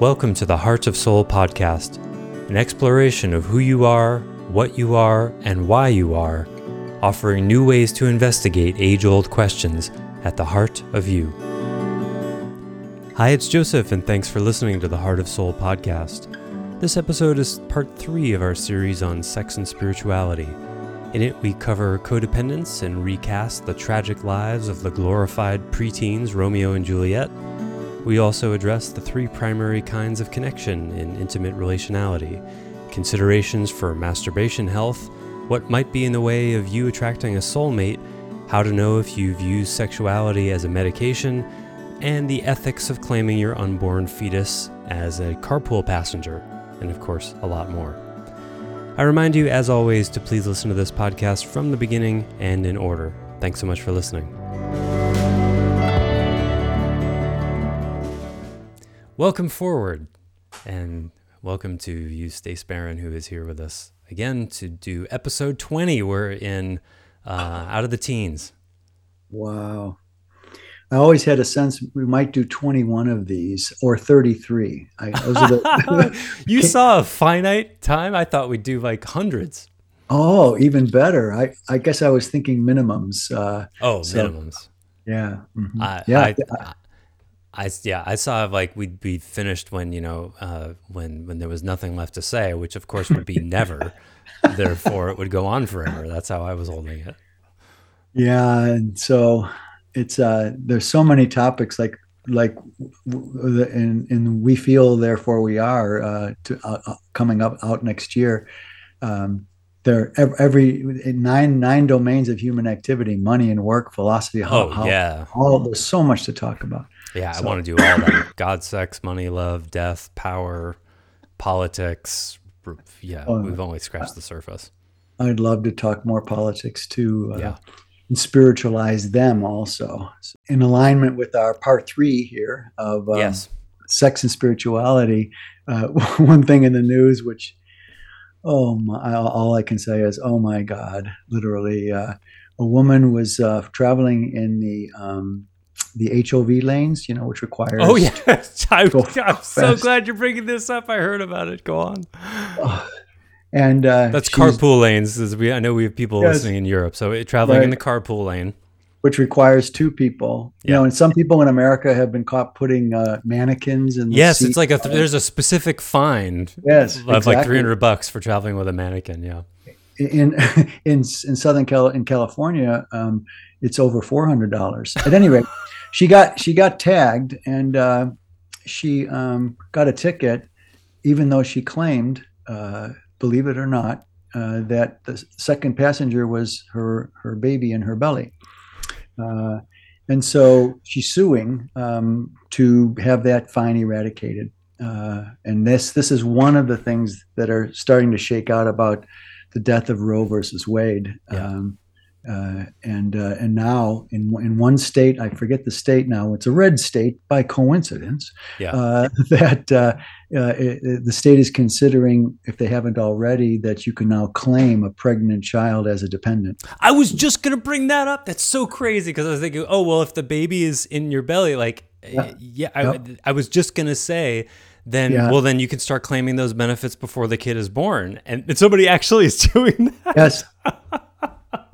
Welcome to the Heart of Soul podcast, an exploration of who you are, what you are, and why you are, offering new ways to investigate age old questions at the heart of you. Hi, it's Joseph, and thanks for listening to the Heart of Soul podcast. This episode is part three of our series on sex and spirituality. In it, we cover codependence and recast the tragic lives of the glorified preteens Romeo and Juliet. We also address the three primary kinds of connection in intimate relationality considerations for masturbation health, what might be in the way of you attracting a soulmate, how to know if you've used sexuality as a medication, and the ethics of claiming your unborn fetus as a carpool passenger, and of course, a lot more. I remind you, as always, to please listen to this podcast from the beginning and in order. Thanks so much for listening. Welcome forward, and welcome to you, Stace Barron, who is here with us again to do episode 20. We're in uh, Out of the Teens. Wow. I always had a sense we might do 21 of these or 33. I, the, you saw a finite time? I thought we'd do like hundreds. Oh, even better. I, I guess I was thinking minimums. Uh, oh, so, minimums. Yeah. Mm-hmm. I, yeah. I, I, yeah, I saw like we'd be finished when you know uh, when when there was nothing left to say, which of course would be never. Therefore, it would go on forever. That's how I was holding it. Yeah, and so it's uh there's so many topics like like and and we feel therefore we are uh, to, uh, uh, coming up out next year. Um, there every nine nine domains of human activity money and work philosophy how, oh yeah all there's so much to talk about yeah so. i want to do all that god sex money love death power politics yeah oh, we've only scratched the surface i'd love to talk more politics too uh, yeah and spiritualize them also in alignment with our part three here of um, yes sex and spirituality uh, one thing in the news which oh my, all I can say is, oh my God, literally. Uh, a woman was uh, traveling in the um, the HOV lanes, you know, which requires. Oh yeah, I, am so glad you're bringing this up. I heard about it. Go on. and uh, that's carpool lanes. As we, I know we have people yes, listening in Europe, so it, traveling right. in the carpool lane which requires two people. You know, and some people in America have been caught putting uh, mannequins in. The Yes, seat. it's like a th- there's a specific fine. Yes, of exactly. like 300 bucks for traveling with a mannequin. Yeah. In in in Southern Cal in California, um, it's over four hundred dollars. At any rate, she got she got tagged and uh, she um, got a ticket, even though she claimed, uh, believe it or not, uh, that the second passenger was her her baby in her belly. Uh, and so she's suing um, to have that fine eradicated. Uh, and this this is one of the things that are starting to shake out about the death of Roe versus Wade. Yeah. Um, uh, and uh, and now in in one state, I forget the state now. It's a red state by coincidence. Yeah. Uh, that uh, uh, it, the state is considering, if they haven't already, that you can now claim a pregnant child as a dependent. I was just gonna bring that up. That's so crazy because I was thinking, oh well, if the baby is in your belly, like, yeah, yeah I, I was just gonna say then yeah. well then you can start claiming those benefits before the kid is born and somebody actually is doing that yes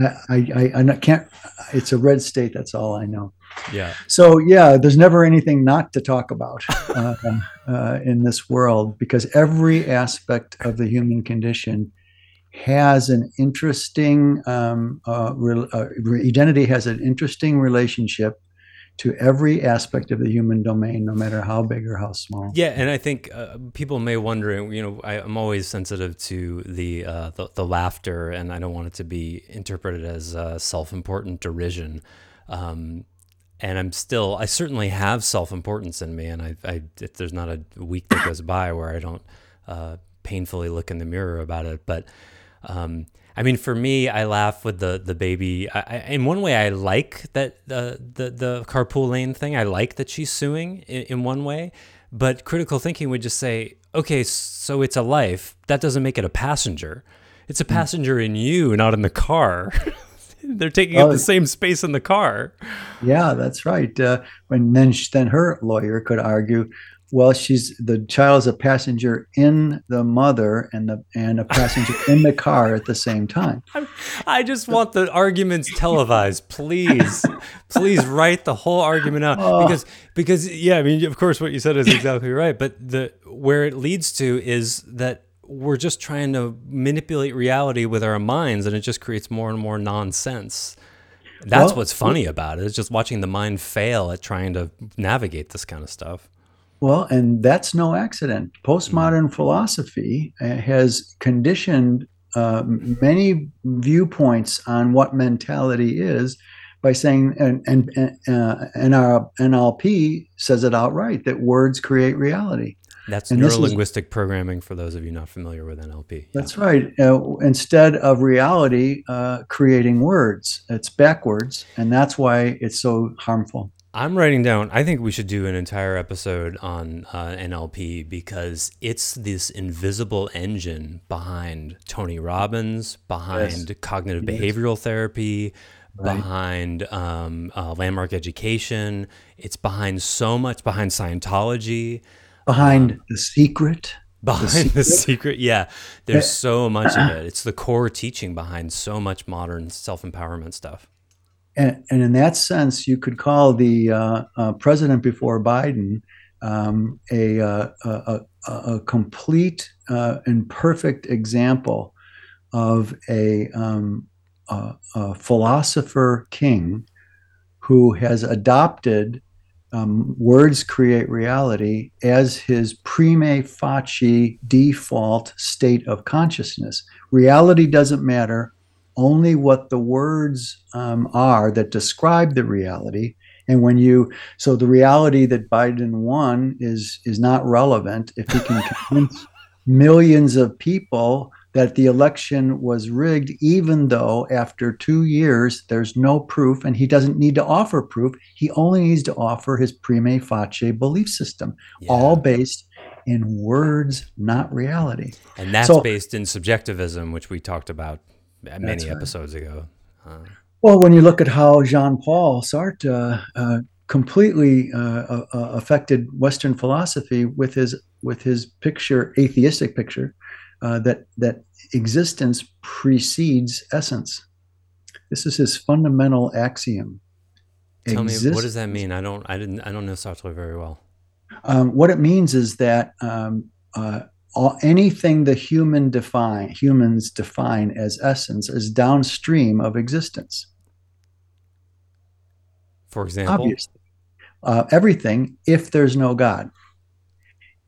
I, I, I can't. It's a red state. That's all I know. Yeah. So yeah, there's never anything not to talk about uh, uh, in this world because every aspect of the human condition has an interesting um, uh, re- uh, identity has an interesting relationship to every aspect of the human domain, no matter how big or how small. Yeah, and I think uh, people may wonder. You know, I, am always sensitive to the, uh, the, the laughter, and I don't want it to be interpreted as uh, self-important derision. Um, and I'm still, I certainly have self-importance in me, and I, I there's not a week that goes by where I don't uh, painfully look in the mirror about it, but. Um, I mean, for me, I laugh with the the baby. I, I, in one way, I like that the, the the carpool lane thing. I like that she's suing in, in one way, but critical thinking would just say, okay, so it's a life. That doesn't make it a passenger. It's a hmm. passenger in you, not in the car. They're taking up the same space in the car. Yeah, that's right. Uh, and then then her lawyer could argue, Well, she's the child is a passenger in the mother and the and a passenger in the car at the same time. I just want the arguments televised, please, please write the whole argument out Oh. because because yeah, I mean, of course, what you said is exactly right, but the where it leads to is that we're just trying to manipulate reality with our minds, and it just creates more and more nonsense. That's Well, what's funny about it. It's just watching the mind fail at trying to navigate this kind of stuff. Well, and that's no accident. Postmodern philosophy uh, has conditioned uh, many viewpoints on what mentality is by saying, and, and, uh, and NLP says it outright that words create reality. That's And this is- neurolinguistic programming for those of you not familiar with NLP. Yeah. That's right. Uh, instead of reality uh, creating words, it's backwards, and that's why it's so harmful. I'm writing down. I think we should do an entire episode on uh, NLP because it's this invisible engine behind Tony Robbins, behind cognitive Yes. behavioral therapy, Right. behind um, uh, landmark education. It's behind so much, behind Scientology, Behind the secret, behind the secret. Yeah, there's so much of it. It's the core teaching behind so much modern self empowerment stuff. And, and in that sense, you could call the uh, uh, president before Biden um, a, uh, a, a, a complete uh, and perfect example of a, um, a, philosopher king who has adopted um, words create reality as his prima facie default state of consciousness. Reality doesn't matter only what the words um, are that describe the reality. And when you, so the reality that Biden won is is not relevant if he can convince millions of people that the election was rigged, even though after two years there's no proof, and he doesn't need to offer proof. He only needs to offer his prima facie belief system, Yeah. all based in words, not reality. and that's so- based in subjectivism, which we talked about many right. episodes ago. Uh, Well, when you look at how Jean Paul Sartre uh, uh, completely uh, uh, uh, affected Western philosophy with his with his picture, atheistic picture, uh, that that existence precedes essence. This is his fundamental axiom. Tell me, what does that mean? I don't, I didn't, I don't know Sartre very well. Um, what it means is that um, uh, all, anything the human define humans define as essence is downstream of existence. For example, obviously. Uh, everything if there's no god.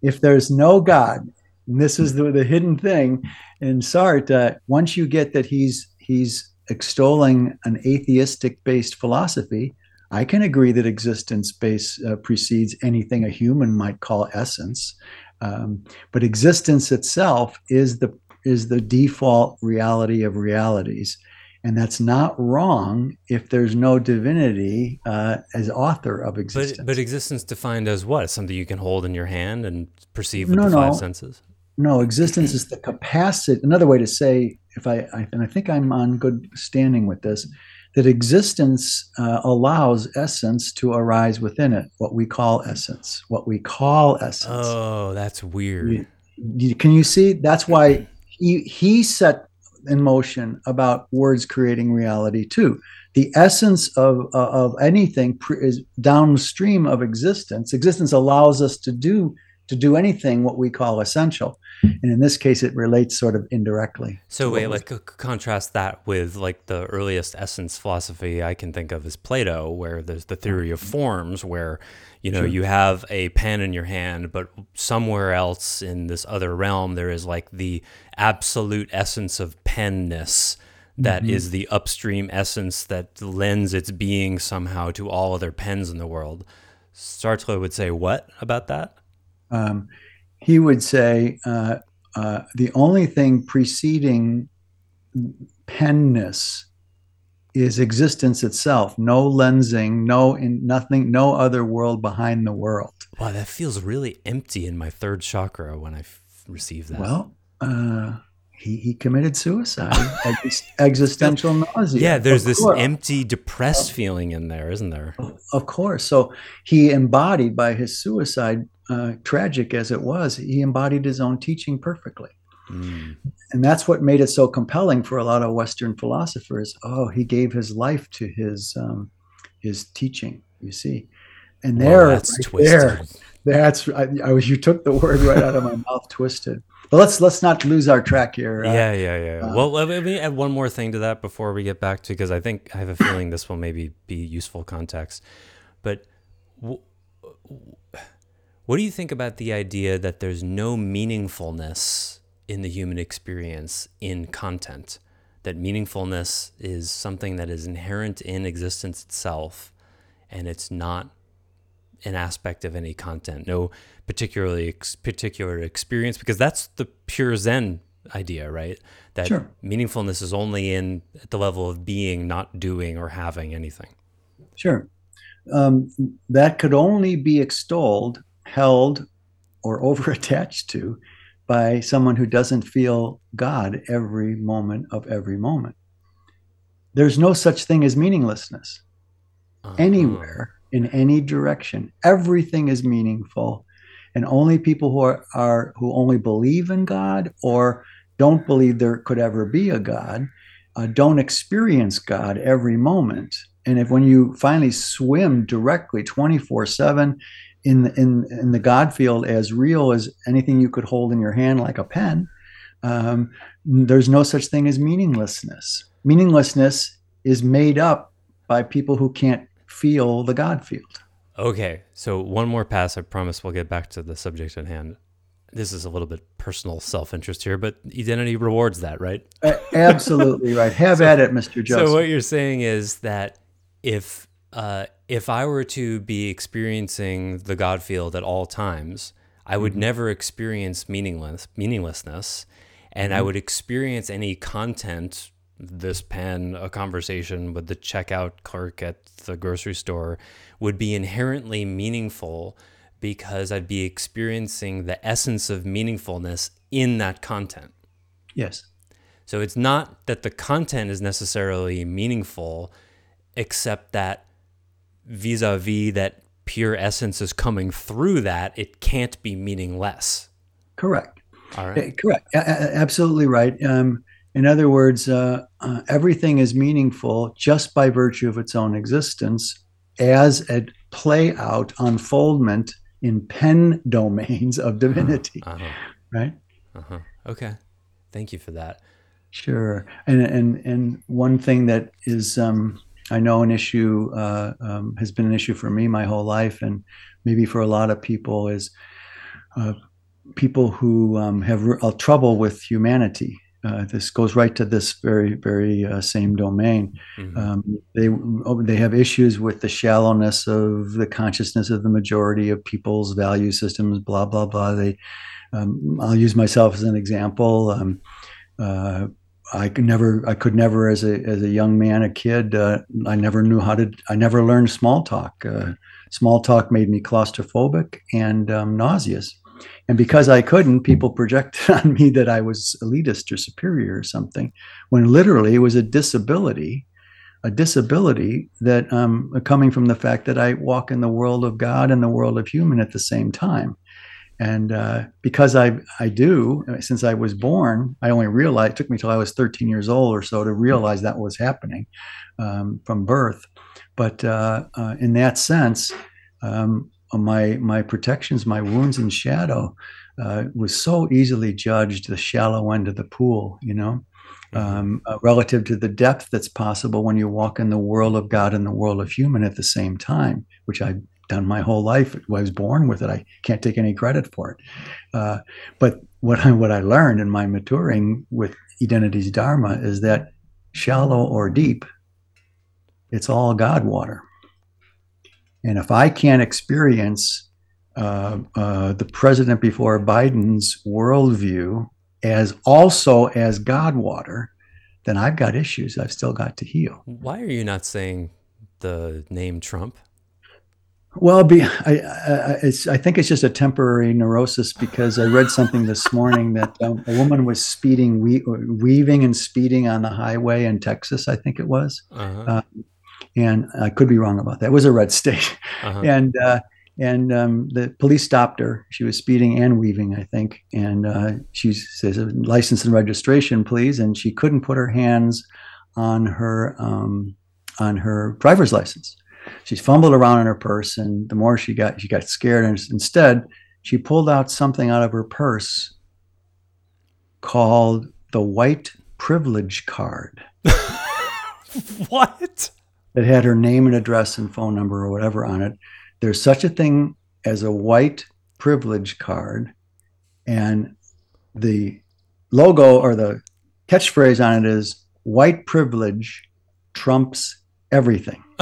If there's no god and this is the, the hidden thing in sartre once you get that he's he's extolling an atheistic based philosophy i can agree that existence base uh, precedes anything a human might call essence um, but existence itself is the is the default reality of realities and that's not wrong if there's no divinity uh, as author of existence. but but existence defined as what? Something you can hold in your hand and perceive with No, the five no. senses. no, existence is the capacity. Another way to say, if I, I and I think I'm on good standing with this, that existence uh, allows essence to arise within it. What we call essence. What we call essence. Oh, that's weird. You- you- can you see? That's why he he set in motion about words creating reality too. The essence of uh, of anything pre- is downstream of existence. Existence allows us to do to do anything what we call essential, and in this case, it relates sort of indirectly. So wait, we- like contrast that with like the earliest essence philosophy I can think of is Plato, where there's the theory of forms, where you know Sure. you have a pen in your hand, but somewhere else in this other realm there is like the absolute essence of penness that Mhm. is the upstream essence that lends its being somehow to all other pens in the world. Sartre would say what about that? Um, he would say uh, uh, the only thing preceding penness is existence itself no lensing no in nothing no other world behind the world Wow, that feels really empty in my third chakra when I f- receive that. well uh, he, he committed suicide, existential nausea. Yeah, there's this empty, depressed feeling in there, isn't there? Of course. So he embodied by his suicide, uh, tragic as it was, he embodied his own teaching perfectly. Mm. And that's what made it so compelling for a lot of Western philosophers. Oh, he gave his life to his um, his teaching. You see, and there, well, that's right twisted. there, that's I, I was. You took the word right out of my mouth. Twisted. But let's let's not lose our track here. Uh, yeah, yeah, yeah. Uh, well, let me add one more thing to that before we get back to because I think I have a feeling this will maybe be useful context. But w- what do you think about the idea that there's no meaningfulness in the human experience in content? That meaningfulness is something that is inherent in existence itself, and it's not an aspect of any content, no particularly ex- particular experience, because that's the pure Zen idea, right? That sure. meaningfulness is only in at the level of being, not doing or having anything. Sure, um, that could only be extolled, held, or over attached to by someone who doesn't feel God every moment of every moment. There's no such thing as meaninglessness uh-huh. anywhere in any direction. Everything is meaningful, and only people who are, are who only believe in God or don't believe there could ever be a God uh, don't experience God every moment. And if when you finally swim directly 24 7 in, in, in the God field as real as anything you could hold in your hand, like a pen, um, there's no such thing as meaninglessness. Meaninglessness is made up by people who can't feel the God field. Okay, so one more pass. I promise we'll get back to the subject at hand. This is a little bit personal self interest here, but identity rewards that, right? Absolutely right. Have so, at it, Mr. Joseph. So what you're saying is that if uh, if I were to be experiencing the God field at all times, I would mm-hmm. never experience meaningless meaninglessness, and mm-hmm. I would experience any content this pen, a conversation with the checkout clerk at the grocery store would be inherently meaningful because I'd be experiencing the essence of meaningfulness in that content. Yes. So it's not that the content is necessarily meaningful, except that vis a vis that pure essence is coming through that, it can't be meaningless. Correct. All right. Correct. A- absolutely right. Um, in other words, uh, uh, everything is meaningful just by virtue of its own existence as a play out unfoldment in pen domains of divinity. Uh-huh. Right? Uh-huh. Okay. Thank you for that. Sure. And and and one thing that is um, I know an issue uh, um, has been an issue for me my whole life, and maybe for a lot of people is uh, people who um, have r- trouble with humanity uh, this goes right to this very, very uh, same domain. Mm-hmm. Um, they oh, they have issues with the shallowness of the consciousness of the majority of people's value systems. Blah blah blah. They, um, I'll use myself as an example. Um, uh, I could never, I could never, as a as a young man, a kid, uh, I never knew how to. I never learned small talk. Uh, small talk made me claustrophobic and um, nauseous. And because I couldn't, people projected on me that I was elitist or superior or something, when literally it was a disability, a disability that um, coming from the fact that I walk in the world of God and the world of human at the same time. And uh, because I I do, since I was born, I only realized it took me till I was 13 years old or so to realize that was happening um, from birth. But uh, uh, in that sense, um, my my protections, my wounds and shadow, uh, was so easily judged the shallow end of the pool. You know, mm-hmm. um, uh, relative to the depth that's possible when you walk in the world of God and the world of human at the same time, which I've done my whole life. I was born with it. I can't take any credit for it. Uh, but what I what I learned in my maturing with Identity's Dharma is that shallow or deep, it's all God water. And if I can't experience uh, uh, the president before Biden's worldview as also as God water, then I've got issues I've still got to heal. Why are you not saying the name Trump? Well, be, I, I, it's, I think it's just a temporary neurosis because I read something this morning that um, a woman was speeding, we, weaving and speeding on the highway in Texas, I think it was. Uh-huh. Uh, and I could be wrong about that. It was a red state. Uh-huh. And, uh, and um, the police stopped her. She was speeding and weaving, I think. And uh, she says, license and registration, please. And she couldn't put her hands on her um, on her driver's license. She fumbled around in her purse, and the more she got, she got scared. And instead, she pulled out something out of her purse called the white privilege card. what? It had her name and address and phone number or whatever on it there's such a thing as a white privilege card, and the logo or the catchphrase on it is white privilege trumps everything.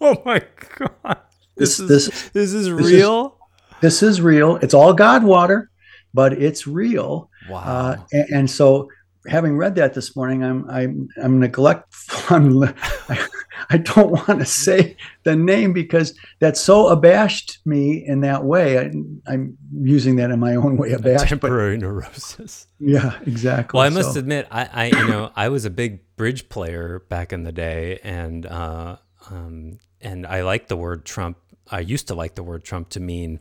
oh my god. This, this is this, is real. Is, this is real. It's all God water, but it's real. Wow. Uh, and, and, so having read that this morning, I'm I'm I'm neglectful. I'm, I, I don't want to say the name because that so abashed me in that way. I, am using that in my own way, abashed. temporary but, neurosis. Yeah, exactly. Well, I must so. admit, I, I you know I was a big bridge player back in the day, and uh, um, and I like the word Trump. I used to like the word Trump to mean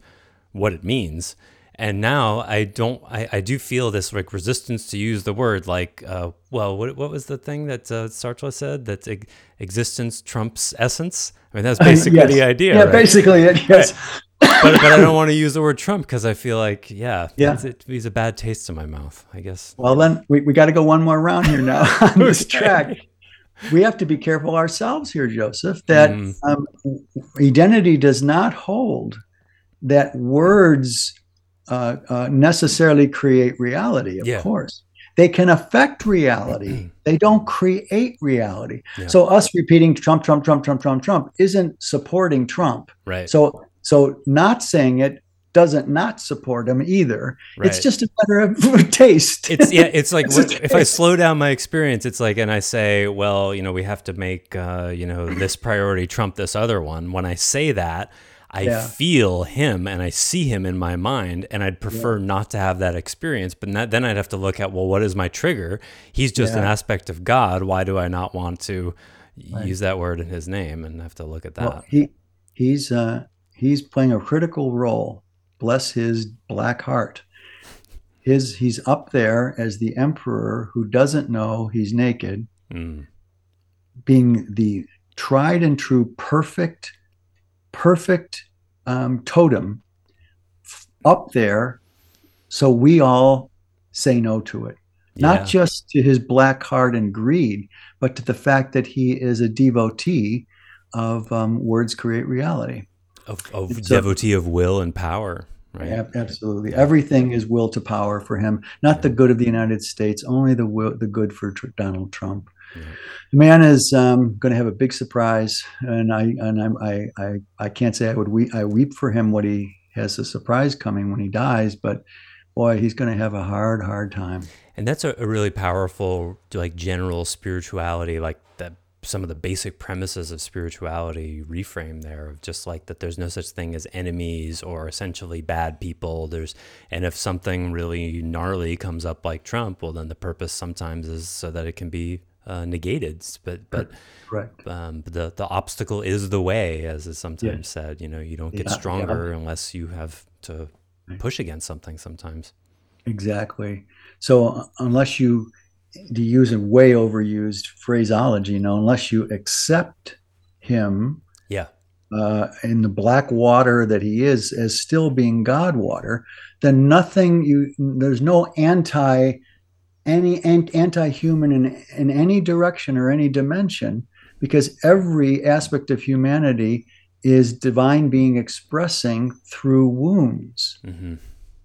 what it means and now I don't. I, I do feel this like resistance to use the word. Like, uh, well, what what was the thing that uh, Sartre said that e- existence trumps essence? I mean, that's basically yes. the idea. Yeah, right? basically it. Yes. but, but I don't want to use the word Trump because I feel like, yeah, yeah, it leaves a bad taste in my mouth. I guess. Well, then we, we got to go one more round here now on this track. We have to be careful ourselves here, Joseph. That mm. um, identity does not hold that words uh, uh, necessarily create reality, of yeah. course. They can affect reality. They don't create reality. Yeah. So us repeating Trump, Trump, Trump, Trump, Trump, Trump isn't supporting Trump. Right. So so not saying it doesn't not support him either. Right. It's just a matter of taste. It's yeah. It's like it's if I slow down my experience, it's like, and I say, well, you know, we have to make, uh, you know, this priority trump this other one. When I say that, I yeah. feel him and I see him in my mind, and I'd prefer yeah. not to have that experience. But not, then I'd have to look at, well, what is my trigger? He's just yeah. an aspect of God. Why do I not want to right. use that word in His name? And I have to look at that. Well, he he's uh, he's playing a critical role. Bless his black heart. His he's up there as the emperor who doesn't know he's naked, mm. being the tried and true perfect perfect um, totem up there so we all say no to it. Yeah. Not just to his black heart and greed, but to the fact that he is a devotee of um, words create reality. Of, of devotee of will and power, right? Yeah, absolutely. Everything is will to power for him, not yeah. the good of the United States, only the will, the good for tr- Donald Trump. The man is um, going to have a big surprise, and I and I'm, I I I can't say I would weep, I weep for him what he has a surprise coming when he dies, but boy, he's going to have a hard hard time. And that's a, a really powerful like general spirituality, like that some of the basic premises of spirituality reframe there of just like that there's no such thing as enemies or essentially bad people there's and if something really gnarly comes up like trump well then the purpose sometimes is so that it can be uh, negated. But but correct. Um, the the obstacle is the way, as is sometimes said. You know, you don't get yeah, stronger yeah. unless you have to push against something. Sometimes. Exactly. So uh, unless you to use a way overused phraseology, you know, unless you accept him, yeah, uh, in the black water that he is as still being God water, then nothing you there's no anti any anti-human in, in any direction or any dimension because every aspect of humanity is divine being expressing through wounds mm-hmm.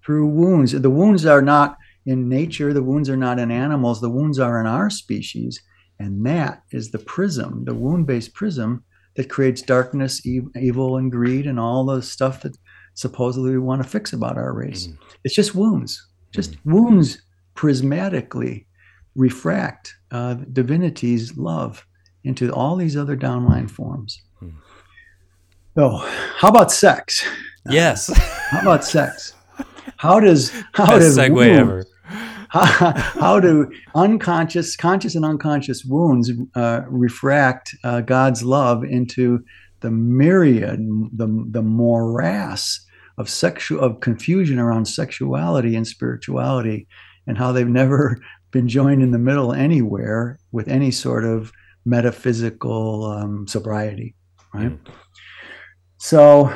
through wounds the wounds are not in nature the wounds are not in animals the wounds are in our species and that is the prism the wound-based prism that creates darkness evil and greed and all the stuff that supposedly we want to fix about our race mm-hmm. it's just wounds just mm-hmm. wounds prismatically refract uh, divinity's love into all these other downline forms. Hmm. Oh, how about sex? Yes. How about sex? How does how Best does segue wound- ever. how, how do unconscious, conscious, and unconscious wounds uh, refract uh, God's love into the myriad, the the morass of sexual of confusion around sexuality and spirituality, and how they've never been joined in the middle anywhere with any sort of metaphysical um, sobriety, right? Mm. So.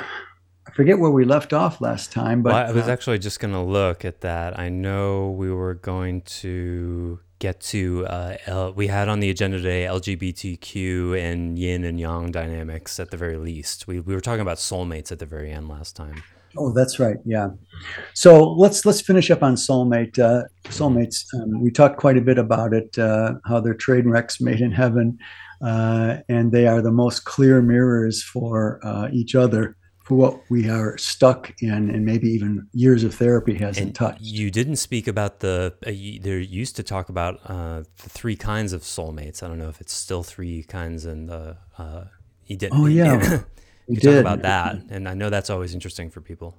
I forget where we left off last time, but Well, I was uh, actually just going to look at that. I know we were going to get to, uh, L- we had on the agenda today LGBTQ and yin and yang dynamics at the very least. We, we were talking about soulmates at the very end last time. Oh, that's right. Yeah. So let's let's finish up on soulmate. Uh, soulmates. Um, we talked quite a bit about it. Uh, how they're train wrecks made in heaven, uh, and they are the most clear mirrors for uh, each other for what we are stuck in, and maybe even years of therapy hasn't And touched. you didn't speak about the, uh, you, there used to talk about uh, the three kinds of soulmates. I don't know if it's still three kinds and the, uh, you didn't. Oh, yeah. We talk about that. And I know that's always interesting for people.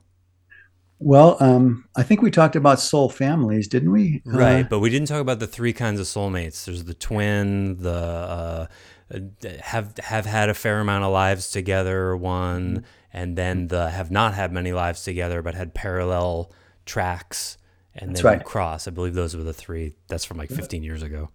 Well, um, I think we talked about soul families, didn't we? Uh, Right, but we didn't talk about the three kinds of soulmates. There's the twin, the uh, uh, have have had a fair amount of lives together, one, and then the have not had many lives together, but had parallel tracks, and That's they right. cross. I believe those were the three. That's from like 15 years ago.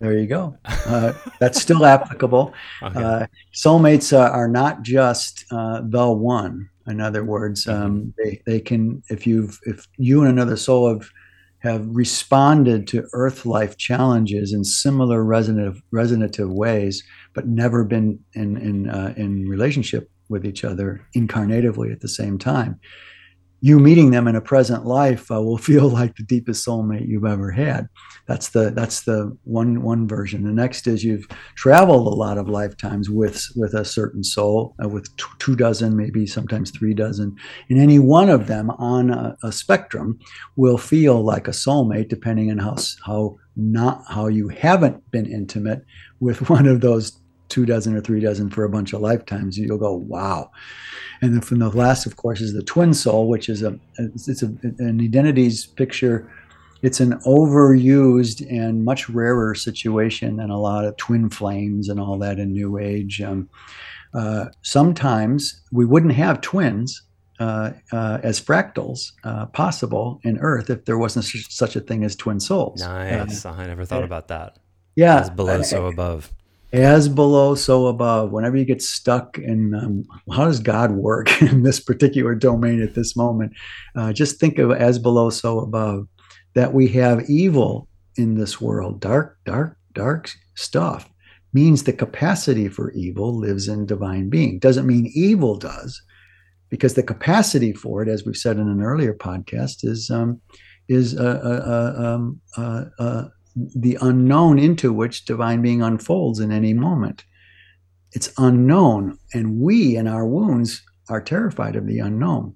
There you go. Uh, that's still applicable. Okay. Uh, soulmates uh, are not just uh, the one. In other words, um, they, they can if you've if you and another soul have have responded to Earth life challenges in similar resonative resonative ways, but never been in in uh, in relationship with each other incarnatively at the same time. You meeting them in a present life uh, will feel like the deepest soulmate you've ever had. That's the that's the one one version. The next is you've traveled a lot of lifetimes with with a certain soul, uh, with t- two dozen, maybe sometimes three dozen, and any one of them on a, a spectrum will feel like a soulmate, depending on how how not how you haven't been intimate with one of those two dozen or three dozen for a bunch of lifetimes. You'll go, wow. And then from the last, of course, is the twin soul, which is a it's, a, an identities picture it's an overused and much rarer situation than a lot of twin flames and all that in New Age. Um, uh, sometimes we wouldn't have twins uh, uh, as fractals uh, possible in Earth if there wasn't such, a thing as twin souls. Nice. Uh, I never thought about that. yeah, As below, so above. As below, so above. Whenever you get stuck in um, how does God work in this particular domain at this moment, uh, just think of as below, so above. That we have evil in this world, dark, dark, dark stuff, means the capacity for evil lives in divine being. Doesn't mean evil does, because the capacity for it, as we've said in an earlier podcast, is um, is uh, uh, uh, um, uh, uh, the unknown into which divine being unfolds in any moment. It's unknown, and we in our wounds are terrified of the unknown.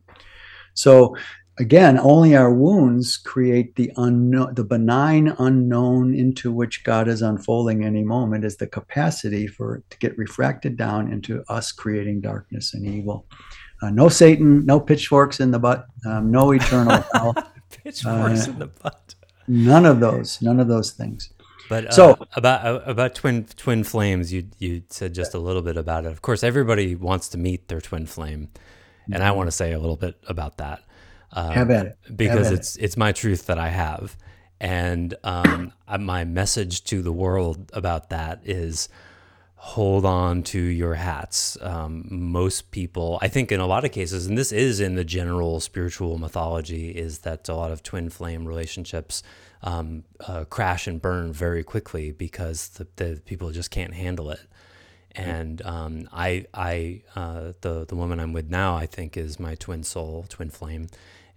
So again, only our wounds create the unknown, the benign unknown into which God is unfolding any moment is the capacity for it to get refracted down into us creating darkness and evil. Uh, no Satan, no pitchforks in the butt, um, no eternal hell, Pitchforks uh, in the butt. None of those, none of those things. But uh, So- about uh, about twin twin flames, you you said just a little bit about it. Of course, everybody wants to meet their twin flame, and I want to say a little bit about that. Um, Have at it. because at it. it's it's my truth that I have, and um, my message to the world about that is hold on to your hats. Um, most people, I think, in a lot of cases, and this is in the general spiritual mythology, is that a lot of twin flame relationships um, uh, crash and burn very quickly because the, the people just can't handle it. And um, I, I, uh, the the woman I'm with now, I think, is my twin soul, twin flame,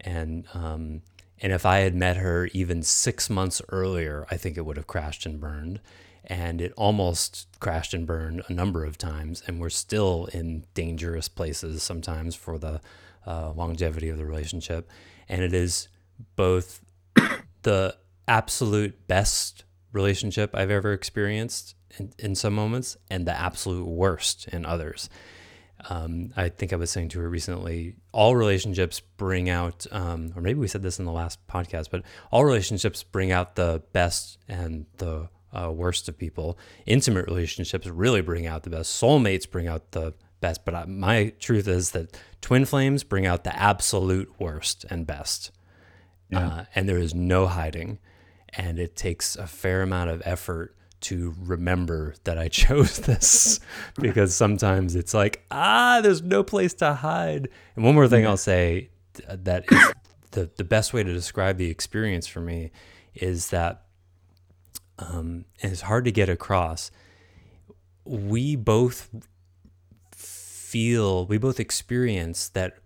and um, and if I had met her even six months earlier, I think it would have crashed and burned. And it almost crashed and burned a number of times, and we're still in dangerous places sometimes for the uh, longevity of the relationship. And it is both the absolute best relationship I've ever experienced in, in some moments and the absolute worst in others. um, I think I was saying to her recently, all relationships bring out, um, or maybe we said this in the last podcast, but all relationships bring out the best and the uh, worst of people. Intimate relationships really bring out the best. Soulmates bring out the best. But I, my truth is that twin flames bring out the absolute worst and best. Yeah. Uh, and there is no hiding. And it takes a fair amount of effort to remember that I chose this because sometimes it's like, ah, there's no place to hide. And one more thing. I'll say that is the, the best way to describe the experience for me is that um, and it's hard to get across. We both feel, we both experience that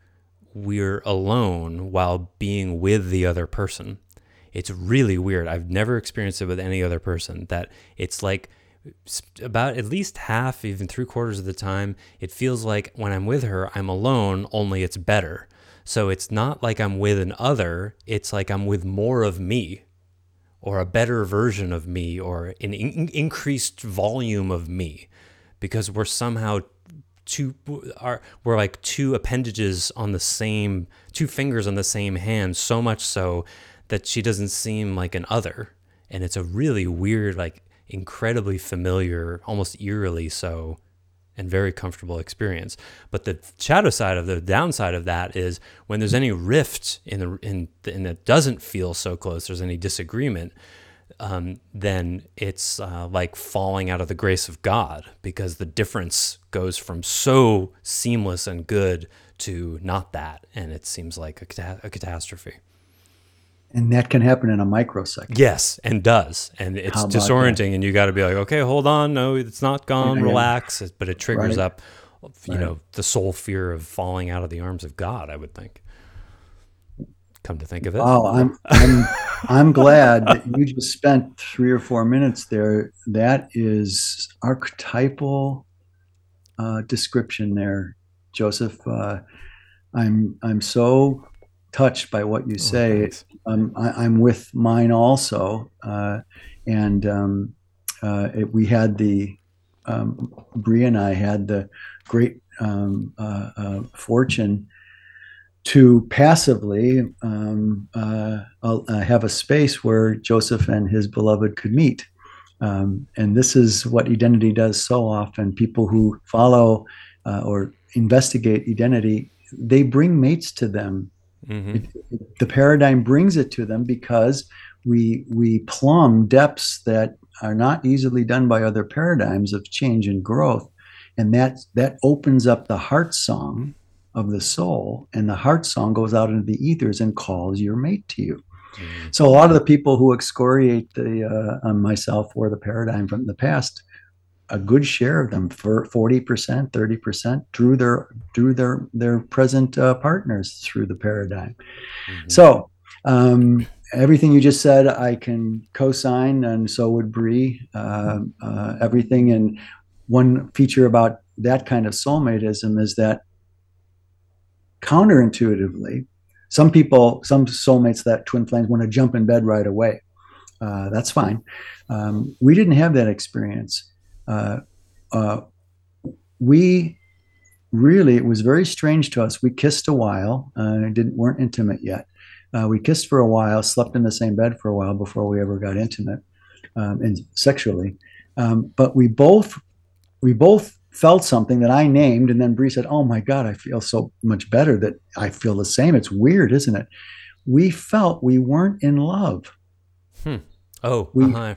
we're alone while being with the other person. It's really weird. I've never experienced it with any other person. That it's like about at least half, even three quarters of the time, it feels like when I'm with her, I'm alone, only it's better. So it's not like I'm with an other, it's like I'm with more of me or a better version of me or an in- increased volume of me because we're somehow two are we're like two appendages on the same two fingers on the same hand so much so that she doesn't seem like an other. And it's a really weird like incredibly familiar almost eerily so and very comfortable experience. But the shadow side of the downside of that is when there's any rift in the in and it doesn't feel so close, there's any disagreement, um, then it's uh, like falling out of the grace of God because the difference goes from so seamless and good to not that, and it seems like a, a catastrophe and that can happen in a microsecond. Yes, and does, and it's disorienting, that? and you got to be like, okay, hold on, no, it's not gone, yeah, relax. But it triggers right. up, you right. know, the soul fear of falling out of the arms of God. I would think. Come to think of it, oh, I'm I'm I'm glad that you just spent three or four minutes there. That is archetypal uh, description there, Joseph. Uh, I'm I'm so touched by what you oh, say. Um, I, am with mine also, uh, and um, uh, it, we had the um, Brie and I had the great um, uh, uh, fortune to passively um, uh, uh, have a space where Joseph and his beloved could meet. Um, and this is what identity does so often. People who follow or investigate identity, they bring mates to them Mm-hmm. It, the paradigm brings it to them because we we plumb depths that are not easily done by other paradigms of change and growth, and that that opens up the heart song of the soul, and the heart song goes out into the ethers and calls your mate to you. Mm-hmm. So a lot of the people who excoriate the uh, myself or the paradigm from the past a good share of them for 40% 30% drew their drew their their present uh, partners through the paradigm. Mm-hmm. so um, everything you just said i can co-sign and so would Brie uh, uh, everything. And one feature about that kind of soulmateism is that counterintuitively some people some soulmates that twin flames want to jump in bed right away. Uh, that's fine. Um, we didn't have that experience we really it was very strange to us. We kissed a while, uh, didn't weren't intimate yet. Uh, we kissed for a while, slept in the same bed for a while before we ever got intimate um, and sexually. Um, but we both we both felt something that I named, and then Bree said, "Oh my God, I feel so much better that I feel the same." It's weird, isn't it? We felt we weren't in love. Hmm. Oh, we uh-huh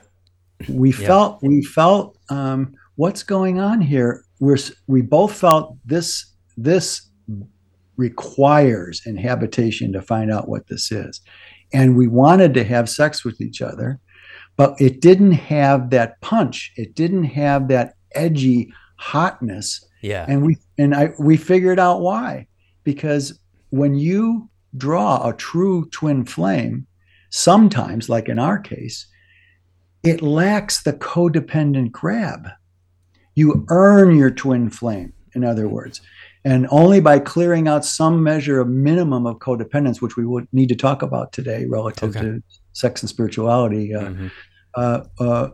we yeah. felt we felt um, what's going on here. We're we both felt this this requires inhabitation to find out what this is, and we wanted to have sex with each other, but it didn't have that punch. It didn't have that edgy hotness. Yeah, and we and I we figured out why because when you draw a true twin flame, sometimes, like in our case, it lacks the codependent grab. You earn your twin flame, in other words. And only by clearing out some measure of minimum of codependence, which we would need to talk about today relative okay. to sex and spirituality, uh, mm-hmm. uh, uh,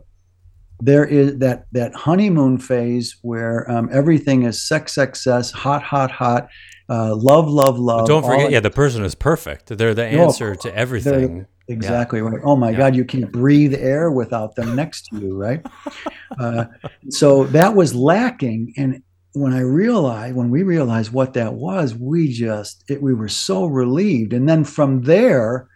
there is that that honeymoon phase where um, everything is sex, excess, hot, hot, hot, uh, love, love, love. But don't forget, yeah, the person is perfect. They're the answer no, to everything. Exactly yeah. right. Oh my yeah. God, you can't breathe air without them next to you, right? uh, so that was lacking, and when I realized, when we realized what that was, we just it, we were so relieved. And then from there,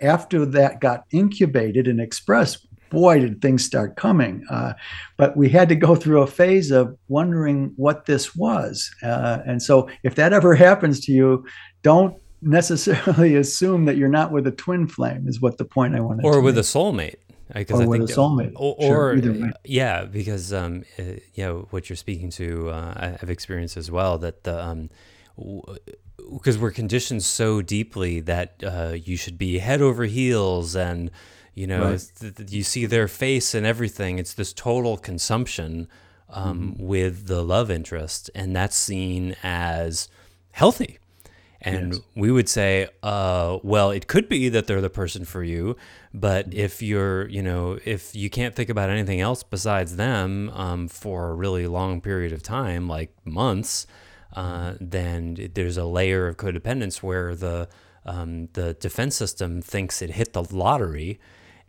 after that got incubated and expressed, boy, did things start coming. Uh, but we had to go through a phase of wondering what this was. Uh, and so, if that ever happens to you, don't necessarily assume that you're not with a twin flame. Is what the point I wanted. Or with make. a soulmate. Because or I with think, a soulmate, or, sure, yeah, because um, uh, you know what you're speaking to, uh, I've experienced as well that the um, because we're conditioned so deeply that uh, you should be head over heels and you know right. th- you see their face and everything it's this total consumption um, mm-hmm. with the love interest and that's seen as healthy and yes. we would say uh, well it could be that they're the person for you but mm-hmm. if you're you know if you can't think about anything else besides them um, for a really long period of time like months uh, mm-hmm. then there's a layer of codependence where the um, the defense system thinks it hit the lottery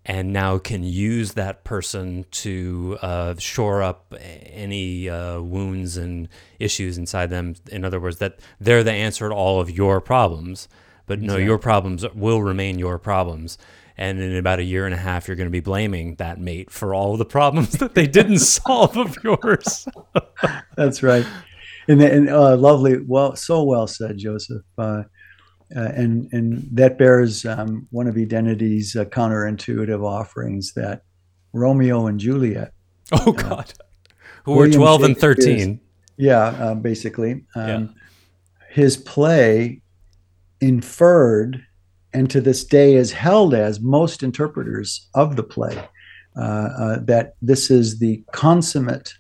and now can use that person to uh, shore up any uh, wounds and issues inside them. In other words, that they're the answer to all of your problems, but exactly. no, your problems will remain your problems. And in about a year and a half, you're going to be blaming that mate for all the problems that they didn't solve of yours. That's right. And, and uh, lovely, well, so well said, Joseph. Uh, uh, and and that bears um, one of Identity's uh, counterintuitive offerings that Romeo and Juliet. Oh uh, God, who were twelve and thirteen. Yeah, uh, basically, um, yeah. his play inferred, and to this day is held as most interpreters of the play uh, that this is the consummate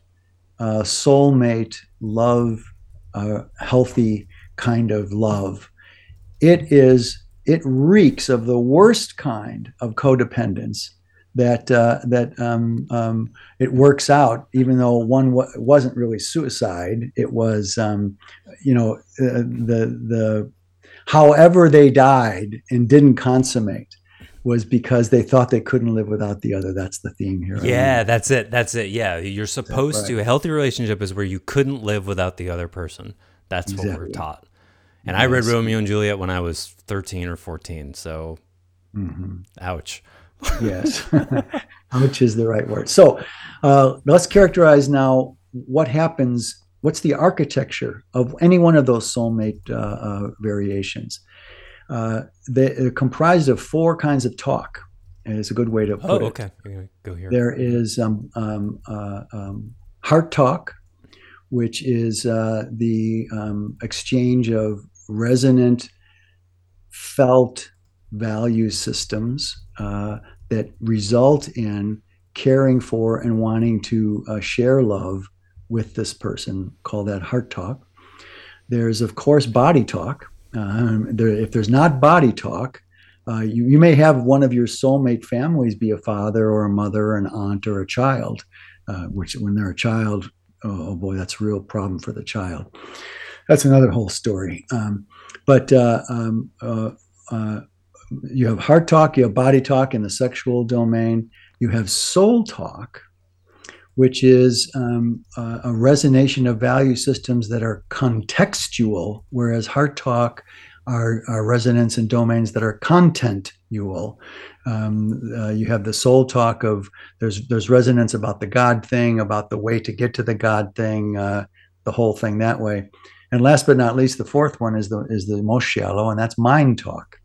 soulmate love, healthy kind of love it is it reeks of the worst kind of codependence that uh, that um, um, it works out, even though one w- wasn't really suicide. It was, um, you know, uh, the the however they died and didn't consummate was because they thought they couldn't live without the other. That's the theme here. Yeah, that's it. That's it. Yeah, you're supposed right. to. A healthy relationship is where you couldn't live without the other person. That's exactly. what we're taught. And yes. I read Romeo and Juliet when I was 13 or 14. So, mm-hmm. ouch. yes. ouch is the right word. So, uh, let's characterize now what happens. What's the architecture of any one of those soulmate uh, uh, variations? Uh, they're comprised of four kinds of talk. It's a good way to put oh, it. okay. Go here. There is um, um, uh, um, heart talk, which is uh, the um, exchange of resonant, felt value systems uh, that result in caring for and wanting to uh, share love with this person. Call that heart talk. There's, of course, body talk. Um, there, if there's not body talk, uh, you, you, may have one of your soulmate families be a father or a mother, or an aunt or a child, uh, which when they're a child, oh, oh boy, that's a real problem for the child that's another whole story. Um, but uh, um, uh, uh, you have heart talk, you have body talk in the sexual domain, you have soul talk, which is um, a resonation of value systems that are contextual, whereas heart talk are, are resonance and domains that are contentual. Um, uh, you have the soul talk of there's there's resonance about the God thing, about the way to get to the God thing, uh, the whole thing that way. And last but not least, the fourth one is the is the most shallow, and that's mind talk.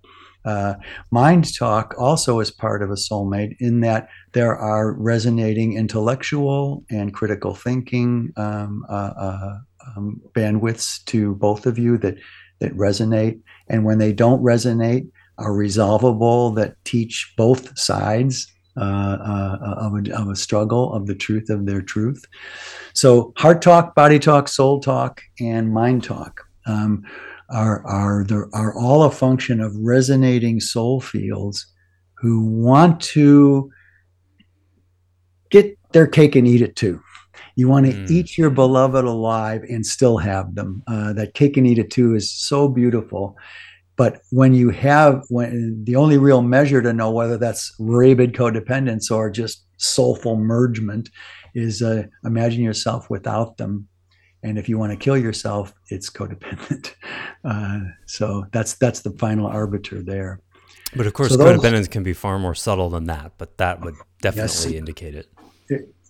Uh, mind talk also is part of a soulmate in that there are resonating intellectual and critical thinking um, uh, uh, um, bandwidths to both of you that that resonate, and when they don't resonate, are resolvable that teach both sides uh, uh, of, a, of a struggle of the truth of their truth. So, heart talk, body talk, soul talk, and mind talk um, are are are all a function of resonating soul fields who want to get their cake and eat it too. You want to Mm. eat your beloved alive and still have them. Uh, that cake and eat it too is so beautiful. But when you have, when the only real measure to know whether that's rabid codependence or just soulful mergement is uh, imagine yourself without them. And if you want to kill yourself, it's codependent. Uh, so that's that's the final arbiter there. But of course, So those- codependence can be far more subtle than that. But that would definitely indicate it.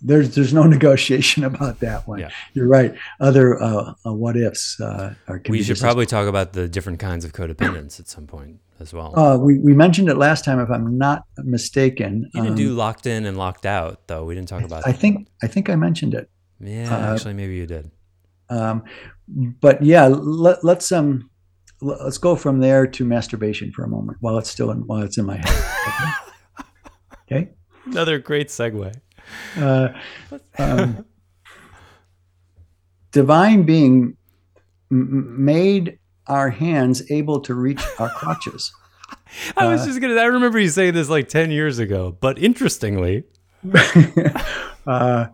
There's there's no negotiation about that one. Yeah. You're right. Other uh, uh, what ifs uh, are. We should probably talk about the different kinds of codependence at some point as well. Uh, we, we mentioned it last time, if I'm not mistaken. you didn't Um, do locked in and locked out, though. We didn't talk about. I think I think I mentioned it. yeah, uh, actually, maybe you did. Um, but yeah, let, let's um l- let's go from there to masturbation for a moment while it's still in while it's in my head. Okay. Another great segue. Uh, um, divine being m- made our hands able to reach our crotches. I was Uh, just gonna. I remember you saying this like ten years ago, but interestingly, uh,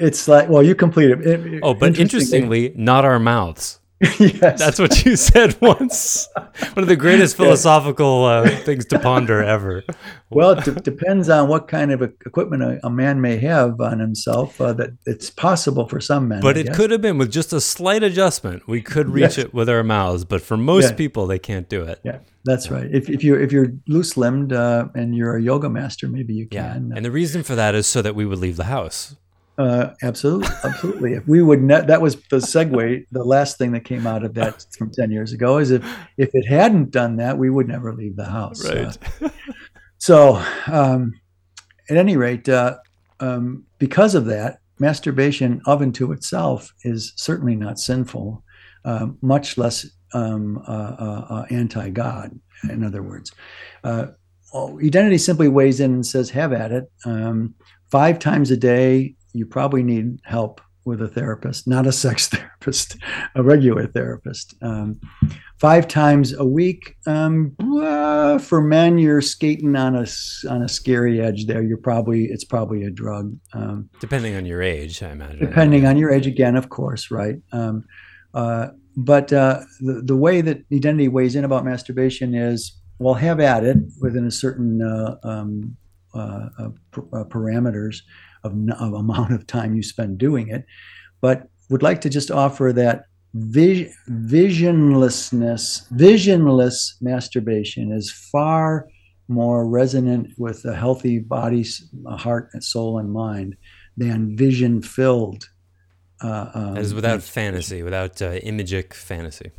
it's like well, you complete it. It- it- oh, but interestingly, not our mouths. yes, That's what you said once. One of the greatest philosophical uh, things to ponder ever. Well, it de- depends on what kind of equipment a, a man may have on himself. Uh, that it's possible for some men, But I it guess. could have been with just a slight adjustment. We could reach Yes. it with our mouths, but for most Yeah. people, they can't do it. Yeah, that's right. If, if you're if you're loose limbed uh, and you're a yoga master, maybe you Yeah, can. and the reason for that is so that we would leave the house. Uh, absolutely, absolutely. If we would, ne- that was the segue. The last thing that came out of that from ten years ago is if if it hadn't done that, we would never leave the house. Uh, So, um, at any rate, uh, um, because of that, masturbation of and to itself is certainly not sinful, um, much less um, uh, uh, uh, anti God, in other words. Uh, identity simply weighs in and says, have at it. Um, five times a day, you probably need help with a therapist, not a sex therapist, a regular therapist. Um, five times a week. Um, uh, for men, you're skating on a on a scary edge. There, you're probably it's probably a drug. Um, Depending on your age, I imagine. depending on your age, again, of course, right? Um, uh, but uh, the the way that identity weighs in about masturbation is, well, have at it within a certain uh, um, uh, uh, uh, parameters of, of amount of time you spend doing it, but would like to just offer that vis- visionlessness, visionless masturbation is far more resonant with a healthy body, heart, and soul and mind than vision-filled. Uh, um, As without fantasy, without uh, imagic fantasy.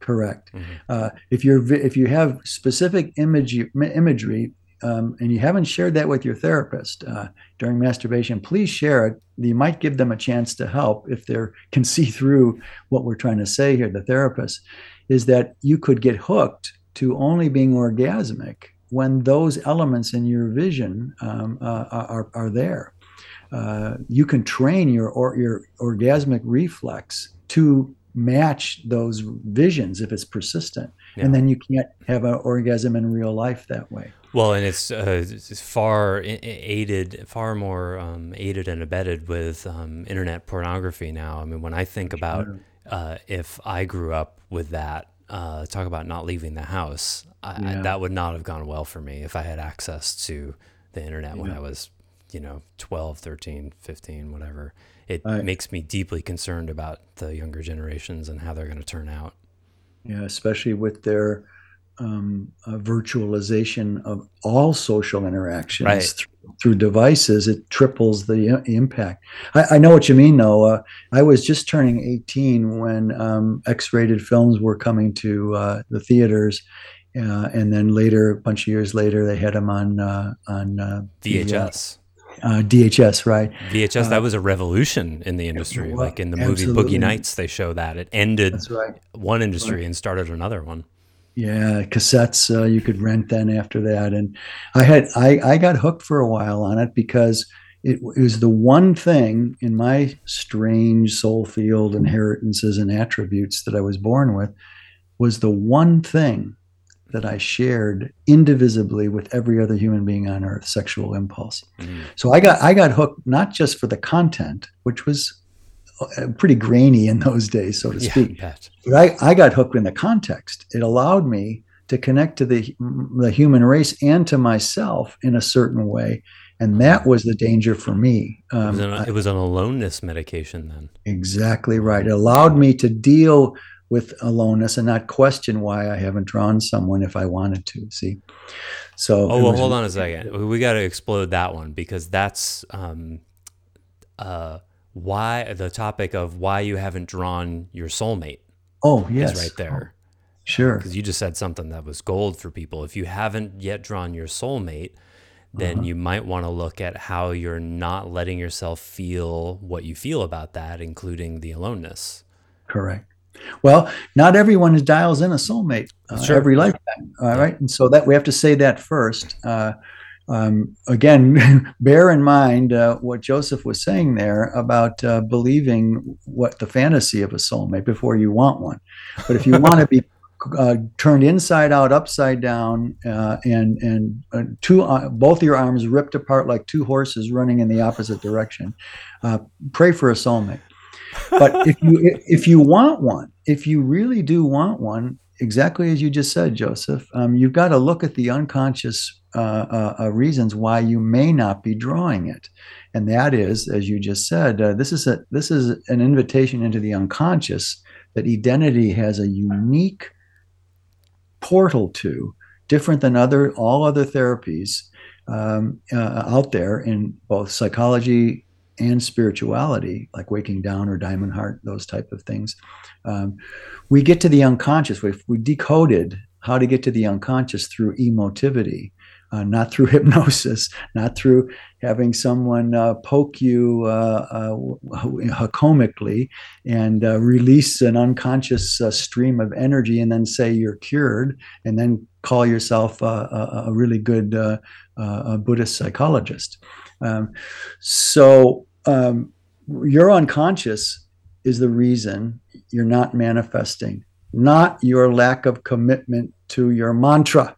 correct. Mhm. Uh, if you're if you have specific image imagery um, and you haven't shared that with your therapist uh, during masturbation, please share it. You might give them a chance to help if they can see through what we're trying to say here. The therapist is that you could get hooked to only being orgasmic when those elements in your vision um, uh, are, are there. Uh, you can train your or, your orgasmic reflex to match those visions if it's persistent, Yeah. and then you can't have an orgasm in real life that way. Well, and it's, uh, it's far i- i- aided, far more um, aided and abetted with um, internet pornography now. I mean, when I think about uh, if I grew up with that, uh, talk about not leaving the house, I, I, Yeah. that would not have gone well for me if I had access to the internet when I was, you know, 12, 13, 15, whatever. It I- makes me deeply concerned about the younger generations and how they're going to turn out. Yeah, especially with their um, uh, virtualization of all social interactions Right. th- through devices, it triples the i- impact. I, I know what you mean, though. Uh, I was just turning 18 when um, X-rated films were coming to uh, the theaters, uh, and then later, a bunch of years later, they had them on uh, on uh, uh, VHS. uh, DHS, right? VHS, Uh, that was a revolution in the industry. well, like in the movie absolutely. Boogie Nights, they show that. It ended right. one industry and started another one. Yeah, cassettes uh, you could rent then after that, and I had I I got hooked for a while on it because it, it was the one thing in my strange soul field inheritances and attributes that I was born with was the one thing that I shared indivisibly with every other human being on earth, sexual impulse. Mm-hmm. So I got I got hooked not just for the content, which was pretty grainy in those days, so to speak. Yeah, but I, I got hooked in the context. It allowed me to connect to the the human race and to myself in a certain way, and that was the danger for me. Um, it, was an, it was an aloneness medication then. Exactly right. It allowed me to deal with aloneness and not question why I haven't drawn someone if I wanted to. See, so oh well, hold on a second. We got to explode that one because that's um, uh, why the topic of why you haven't drawn your soulmate. Oh yes, is right there. Oh, sure, because you just said something that was gold for people. If you haven't yet drawn your soulmate, then uh-huh. you might want to look at how you're not letting yourself feel what you feel about that, including the aloneness. Correct. Well, not everyone dials in a soulmate uh, sure. every lifetime. All right, and so that we have to say that first. Uh, um, again, bear in mind uh, what Joseph was saying there about uh, believing what the fantasy of a soulmate before you want one. But if you want to be uh, turned inside out, upside down, uh, and and uh, two uh, both your arms ripped apart like two horses running in the opposite direction. Uh, pray for a soulmate. But if you if you want one, if you really do want one, exactly as you just said, Joseph, um, you've got to look at the unconscious uh, reasons why you may not be drawing it, and that is, as you just said, this is a this is an invitation into the unconscious that identity has a unique portal to, different than other all other therapies um, uh, out there in both psychology and spirituality, like Waking Down or Diamond Heart, those type of things. Um, we get to the unconscious. We, we decoded how to get to the unconscious through emotivity uh, not through hypnosis, not through having someone uh, poke you uh, uh comically and uh, release an unconscious uh, stream of energy and then say you're cured and then call yourself a, a, really good Buddhist psychologist. Um, so um, your unconscious is the reason you're not manifesting, not your lack of commitment to your mantra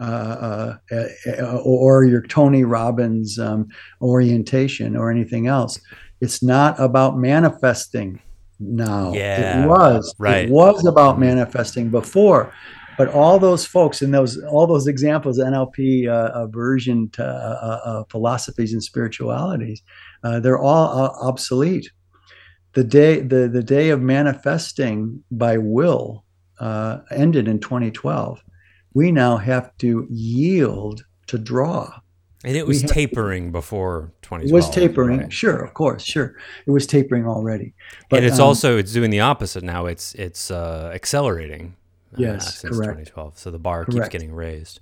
uh, uh, uh, or your Tony Robbins um, orientation or anything else. It's not about manifesting now. Yeah, it was. Right. It was about manifesting before. But all those folks and those all those examples, NLP uh, aversion to uh, uh, philosophies and spiritualities, they're all obsolete. The day the, the day of manifesting by will ended in 2012 we now have to yield to draw. And it was tapering to, before 2012. It was tapering, right? sure, of course, sure. It was tapering already. But, and it's um, also it's doing the opposite now. It's it's uh, accelerating. Uh, yes, since correct. 2012. So the bar correct. keeps getting raised.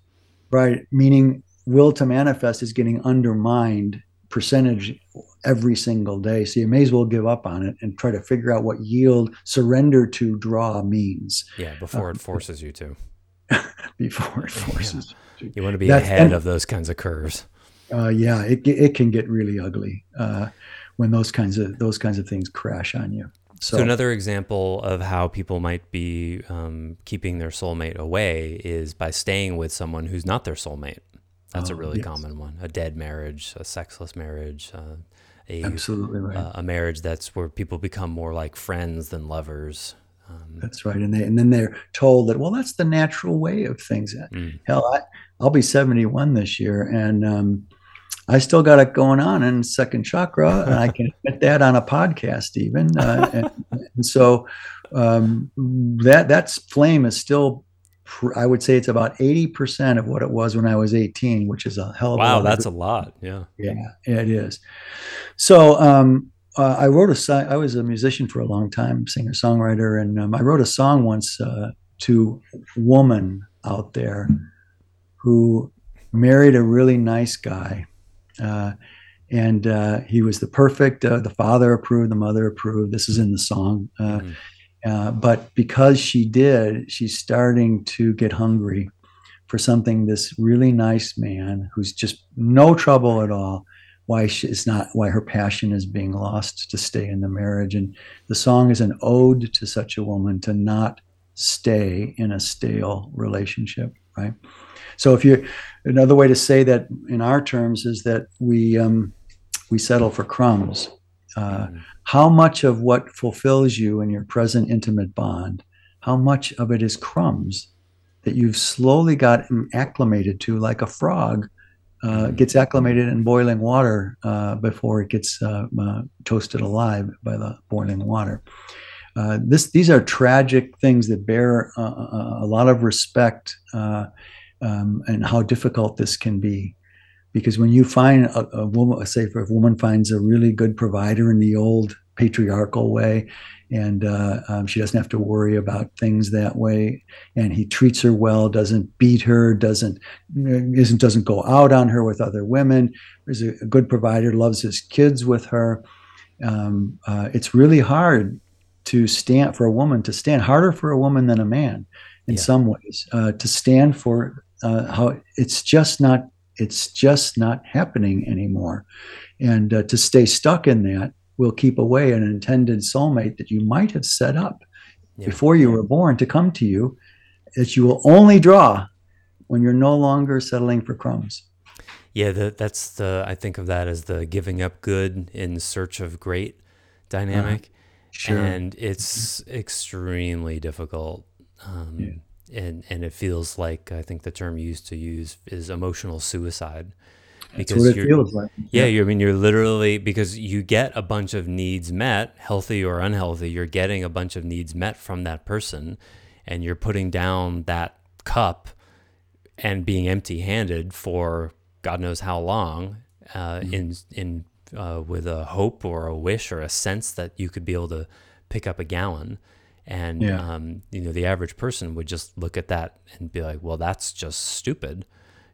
Right, meaning will to manifest is getting undermined percentage every single day. So you may as well give up on it and try to figure out what yield, surrender to draw means. Yeah, before um, it forces you to. before it forces. Yeah. You want to be That's, ahead and, of those kinds of curves. Uh, yeah, it it can get really ugly uh, when those kinds of those kinds of things crash on you. So, so another example of how people might be um, keeping their soulmate away is by staying with someone who's not their soulmate. That's a oh, really yes. common one: a dead marriage, a sexless marriage. Uh, a, Absolutely right. Uh, a marriage that's where people become more like friends than lovers. Um, that's right, and they and then they're told that well, that's the natural way of things. Mm. Hell, I, I'll be seventy one this year, and um, I still got it going on in second chakra, and I can admit that on a podcast even. Uh, and, and, so um, that that flame is still. I would say it's about eighty percent of what it was when I was eighteen, which is a hell of a wow. A that's a lot. Yeah. Yeah, it is. So um, uh, I wrote a song. I was a musician for a long time, singer songwriter, and um, I wrote a song once uh, to a woman out there who married a really nice guy, uh, and uh, he was the perfect. Uh, the father approved, the mother approved. This is in the song. Mm-hmm. but because she did, she's starting to get hungry for something. This really nice man who's just no trouble at all why she, it's not why her passion is being lost to stay in the marriage and the song is an ode to such a woman to not stay in a stale relationship right? So if you another way to say that in our terms is that we um, we settle for crumbs. Uh, mm. How much of what fulfills you in your present intimate bond, how much of it is crumbs that you've slowly gotten acclimated to, like a frog uh, gets acclimated in boiling water uh, before it gets uh, uh toasted alive by the boiling water. Uh, this, these are tragic things that bear uh, a lot of respect um, and how difficult this can be because when you find a, a woman, say if a woman finds a really good provider in the old patriarchal way, and uh, um, she doesn't have to worry about things that way, and he treats her well, doesn't beat her, doesn't isn't doesn't go out on her with other women. A, a good provider, loves his kids with her. Um, uh, it's really hard to stand for a woman to stand harder for a woman than a man in yeah. some ways uh, to stand for uh, how it's just not it's just not happening anymore. And uh, to stay stuck in that will keep away an intended soulmate that you might have set up yeah. before you were born to come to you, that you will only draw when you're no longer settling for crumbs. Yeah, the, that's the, I think of that as the giving up good in search of great dynamic. Uh, sure. And it's extremely difficult. Um, yeah and and it feels like I think the term used to use is emotional suicide. Because it feels like. Yeah, yeah. I mean, you're literally because you get a bunch of needs met, healthy or unhealthy. You're getting a bunch of needs met from that person, and you're putting down that cup and being empty-handed for God knows how long, uh, mm-hmm. in in uh, with a hope or a wish or a sense that you could be able to pick up a gallon. And yeah. um, you know, the average person would just look at that and be like, "Well, that's just stupid."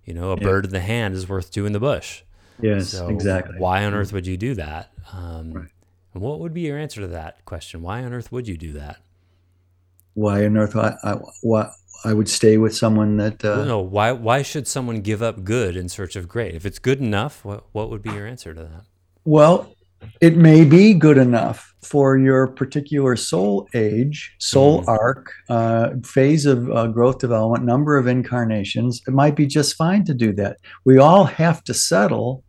You know, a yeah. bird in the hand is worth two in the bush. Yes, so exactly. Why on earth would you do that? Um, right. And what would be your answer to that question? Why on earth would you do that? Why on earth? I, I, why, I would stay with someone that. Uh, no, why? Why should someone give up good in search of great? If it's good enough, what what would be your answer to that? Well, it may be good enough for your particular soul age, soul mm. arc, uh, phase of uh, growth development, number of incarnations. It might be just fine to do that. We all have to settle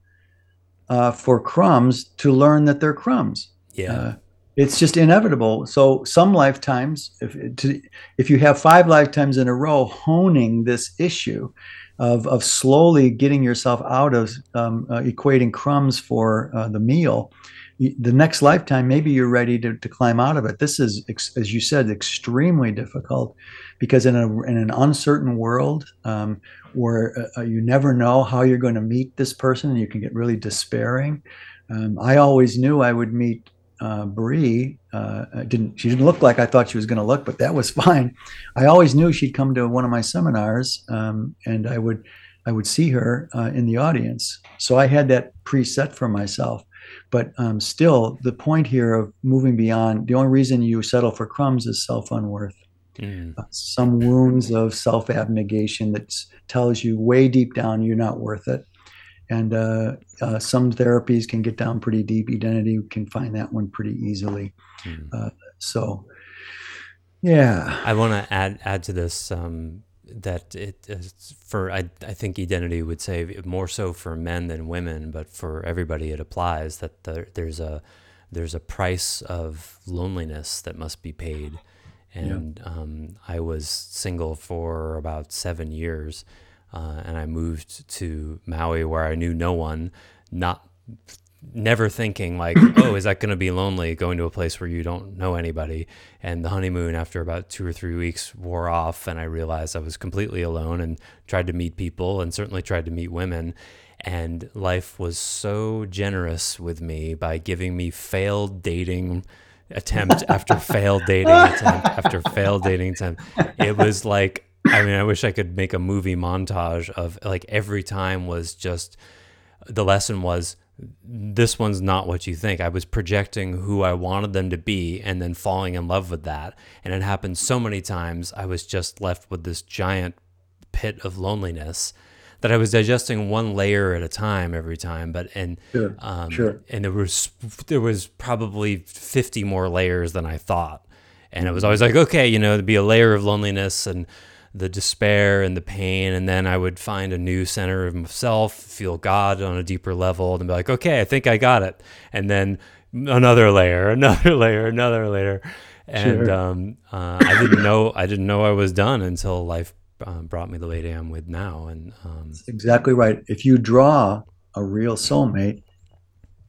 uh, for crumbs to learn that they're crumbs. Yeah. Uh, it's just inevitable. So some lifetimes, if to, if you have five lifetimes in a row honing this issue, of, of slowly getting yourself out of um, uh, equating crumbs for uh, the meal the next lifetime maybe you're ready to, to climb out of it this is as you said extremely difficult because in, a, in an uncertain world um, where uh, you never know how you're going to meet this person and you can get really despairing um, i always knew i would meet uh, Bree uh, didn't she didn't look like I thought she was going to look, but that was fine. I always knew she'd come to one of my seminars, um, and I would I would see her uh, in the audience. So I had that preset for myself. But um, still, the point here of moving beyond the only reason you settle for crumbs is self unworth. Mm. Uh, some wounds of self abnegation that tells you way deep down you're not worth it and uh, uh, some therapies can get down pretty deep. Identity can find that one pretty easily. Mm. Uh, so, yeah, I want to add add to this um, that it is for I I think identity would say more so for men than women, but for everybody it applies that the, there's a there's a price of loneliness that must be paid. And yeah. um, I was single for about seven years uh, and I moved to Maui where I knew no one, not never thinking like, oh, is that going to be lonely going to a place where you don't know anybody? And the honeymoon, after about two or three weeks, wore off, and I realized I was completely alone and tried to meet people and certainly tried to meet women. And life was so generous with me by giving me failed dating attempt after failed dating attempt after failed dating attempt. It was like I mean, I wish I could make a movie montage of like every time was just the lesson was this one's not what you think. I was projecting who I wanted them to be and then falling in love with that. And it happened so many times. I was just left with this giant pit of loneliness that I was digesting one layer at a time every time. But and sure, um, sure. and there was there was probably 50 more layers than I thought. And it was always like, okay, you know, to be a layer of loneliness and the despair and the pain, and then I would find a new center of myself, feel God on a deeper level, and be like, okay, I think I got it, and then another layer, another layer, another layer, and Sure. um, uh, I didn't know I didn't know I was done until life um, brought me the lady I'm with now, and um, Exactly right. If you draw a real soulmate,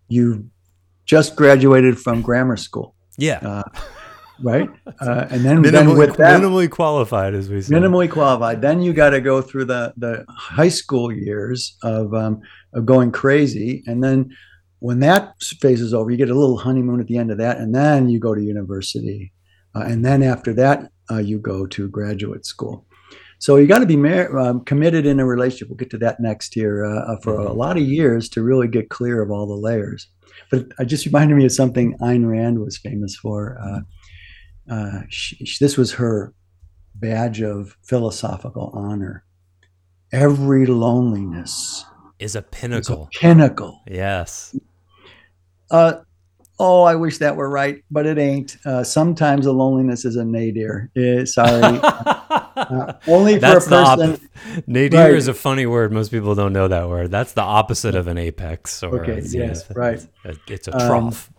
you just graduated from grammar school, yeah, uh, right? Uh, and then, then minimally, with that, minimally qualified, as we say. minimally qualified. Then you got to go through the the high school years of um, of going crazy, and then when that phase is over, you get a little honeymoon at the end of that, and then you go to university, uh, and then after that, uh, you go to graduate school. So you got to be mar- um, committed in a relationship. We'll get to that next year uh, uh, for a Mhm. lot of years to really get clear of all the layers. But it just reminded me of something Ayn Rand was famous for. Uh, she, this was her badge of philosophical honor. Every loneliness is a is a pinnacle. pinnacle. Yes. Uh, oh, I wish that were right, but it ain't. Uh, sometimes a loneliness is a nadir. Eh, sorry. Uh, only for That's a the person. opposite. Nadir Right. is a funny word. Most people don't know that word. That's the opposite of an apex. Or Okay, it's, know, yes, it's- right. It's, it's a Um, trough.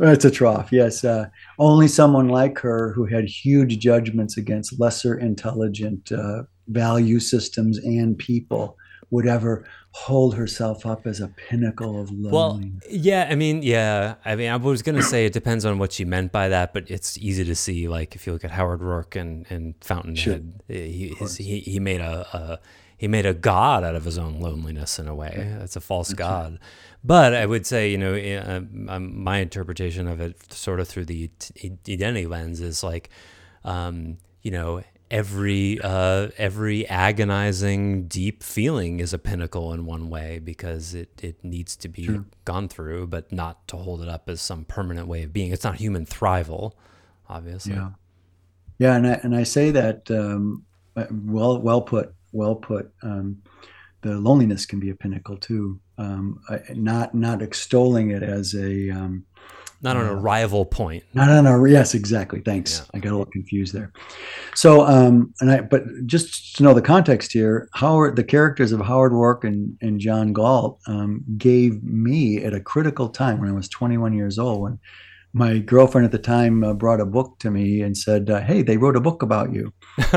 It's a trough, yes. Uh, only someone like her who had huge judgments against lesser intelligent uh, value systems and people would ever hold herself up as a pinnacle of loneliness. well, yeah. I mean, yeah. I mean, I was gonna say it depends on what she meant by that, but it's easy to see. Like if you look at Howard Roark and and Fountainhead, he his, he he made a, a he made a god out of his own loneliness in a way. That's a false god. But I would say, you know, um, um, my interpretation of it, sort of through the identity lens, is like, um, you know, every uh, every agonizing, deep feeling is a pinnacle in one way because it it needs to be Sure. gone through, but not to hold it up as some permanent way of being. It's not human thrival, obviously. Yeah, yeah, and I and I say that um, uh, well, well put, well put. Um, the loneliness can be a pinnacle too. Um, I, not not extolling it as a um, Not on a Uh, rival point. Not on a yes, exactly. Thanks. Yeah. I got a little confused there. So, um, and I but just to know the context here, Howard, the characters of Howard Roark and and John Galt um, gave me at a critical time when I was 21 years old when my girlfriend at the time uh, brought a book to me and said, uh, "Hey, they wrote a book about you,"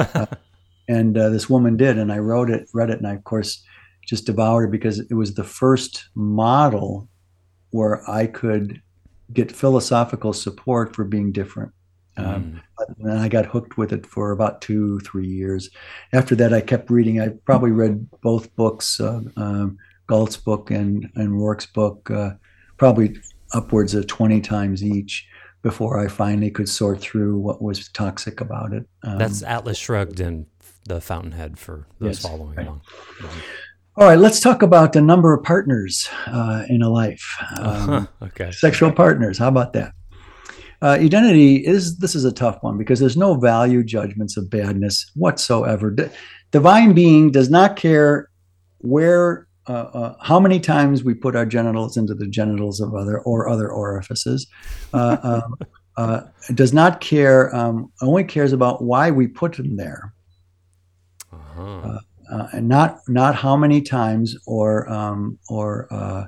and uh, this woman did, and I wrote it, read it, and I of course just devoured it because it was the first model where I could get philosophical support for being different. Um, Mm. and I got hooked with it for about two, three years. After that, I kept reading. I probably read both books, uh, um, Galt's book and and Roark's book, uh, probably upwards of twenty times each before I finally could sort through what was toxic about it. Um, That's Atlas Shrugged and the Fountainhead for those Yes, following right. along. all right. Let's talk about the number of partners uh, in a life. Um, okay. sexual partners. How about that? Uh, identity is this is a tough one because there's no value judgments of badness whatsoever. D- divine being does not care where, uh, uh, how many times we put our genitals into the genitals of other or other orifices. Uh, um, uh, does not care. Um, only cares about why we put them there Uh-huh. uh, and not not how many times or um, or uh,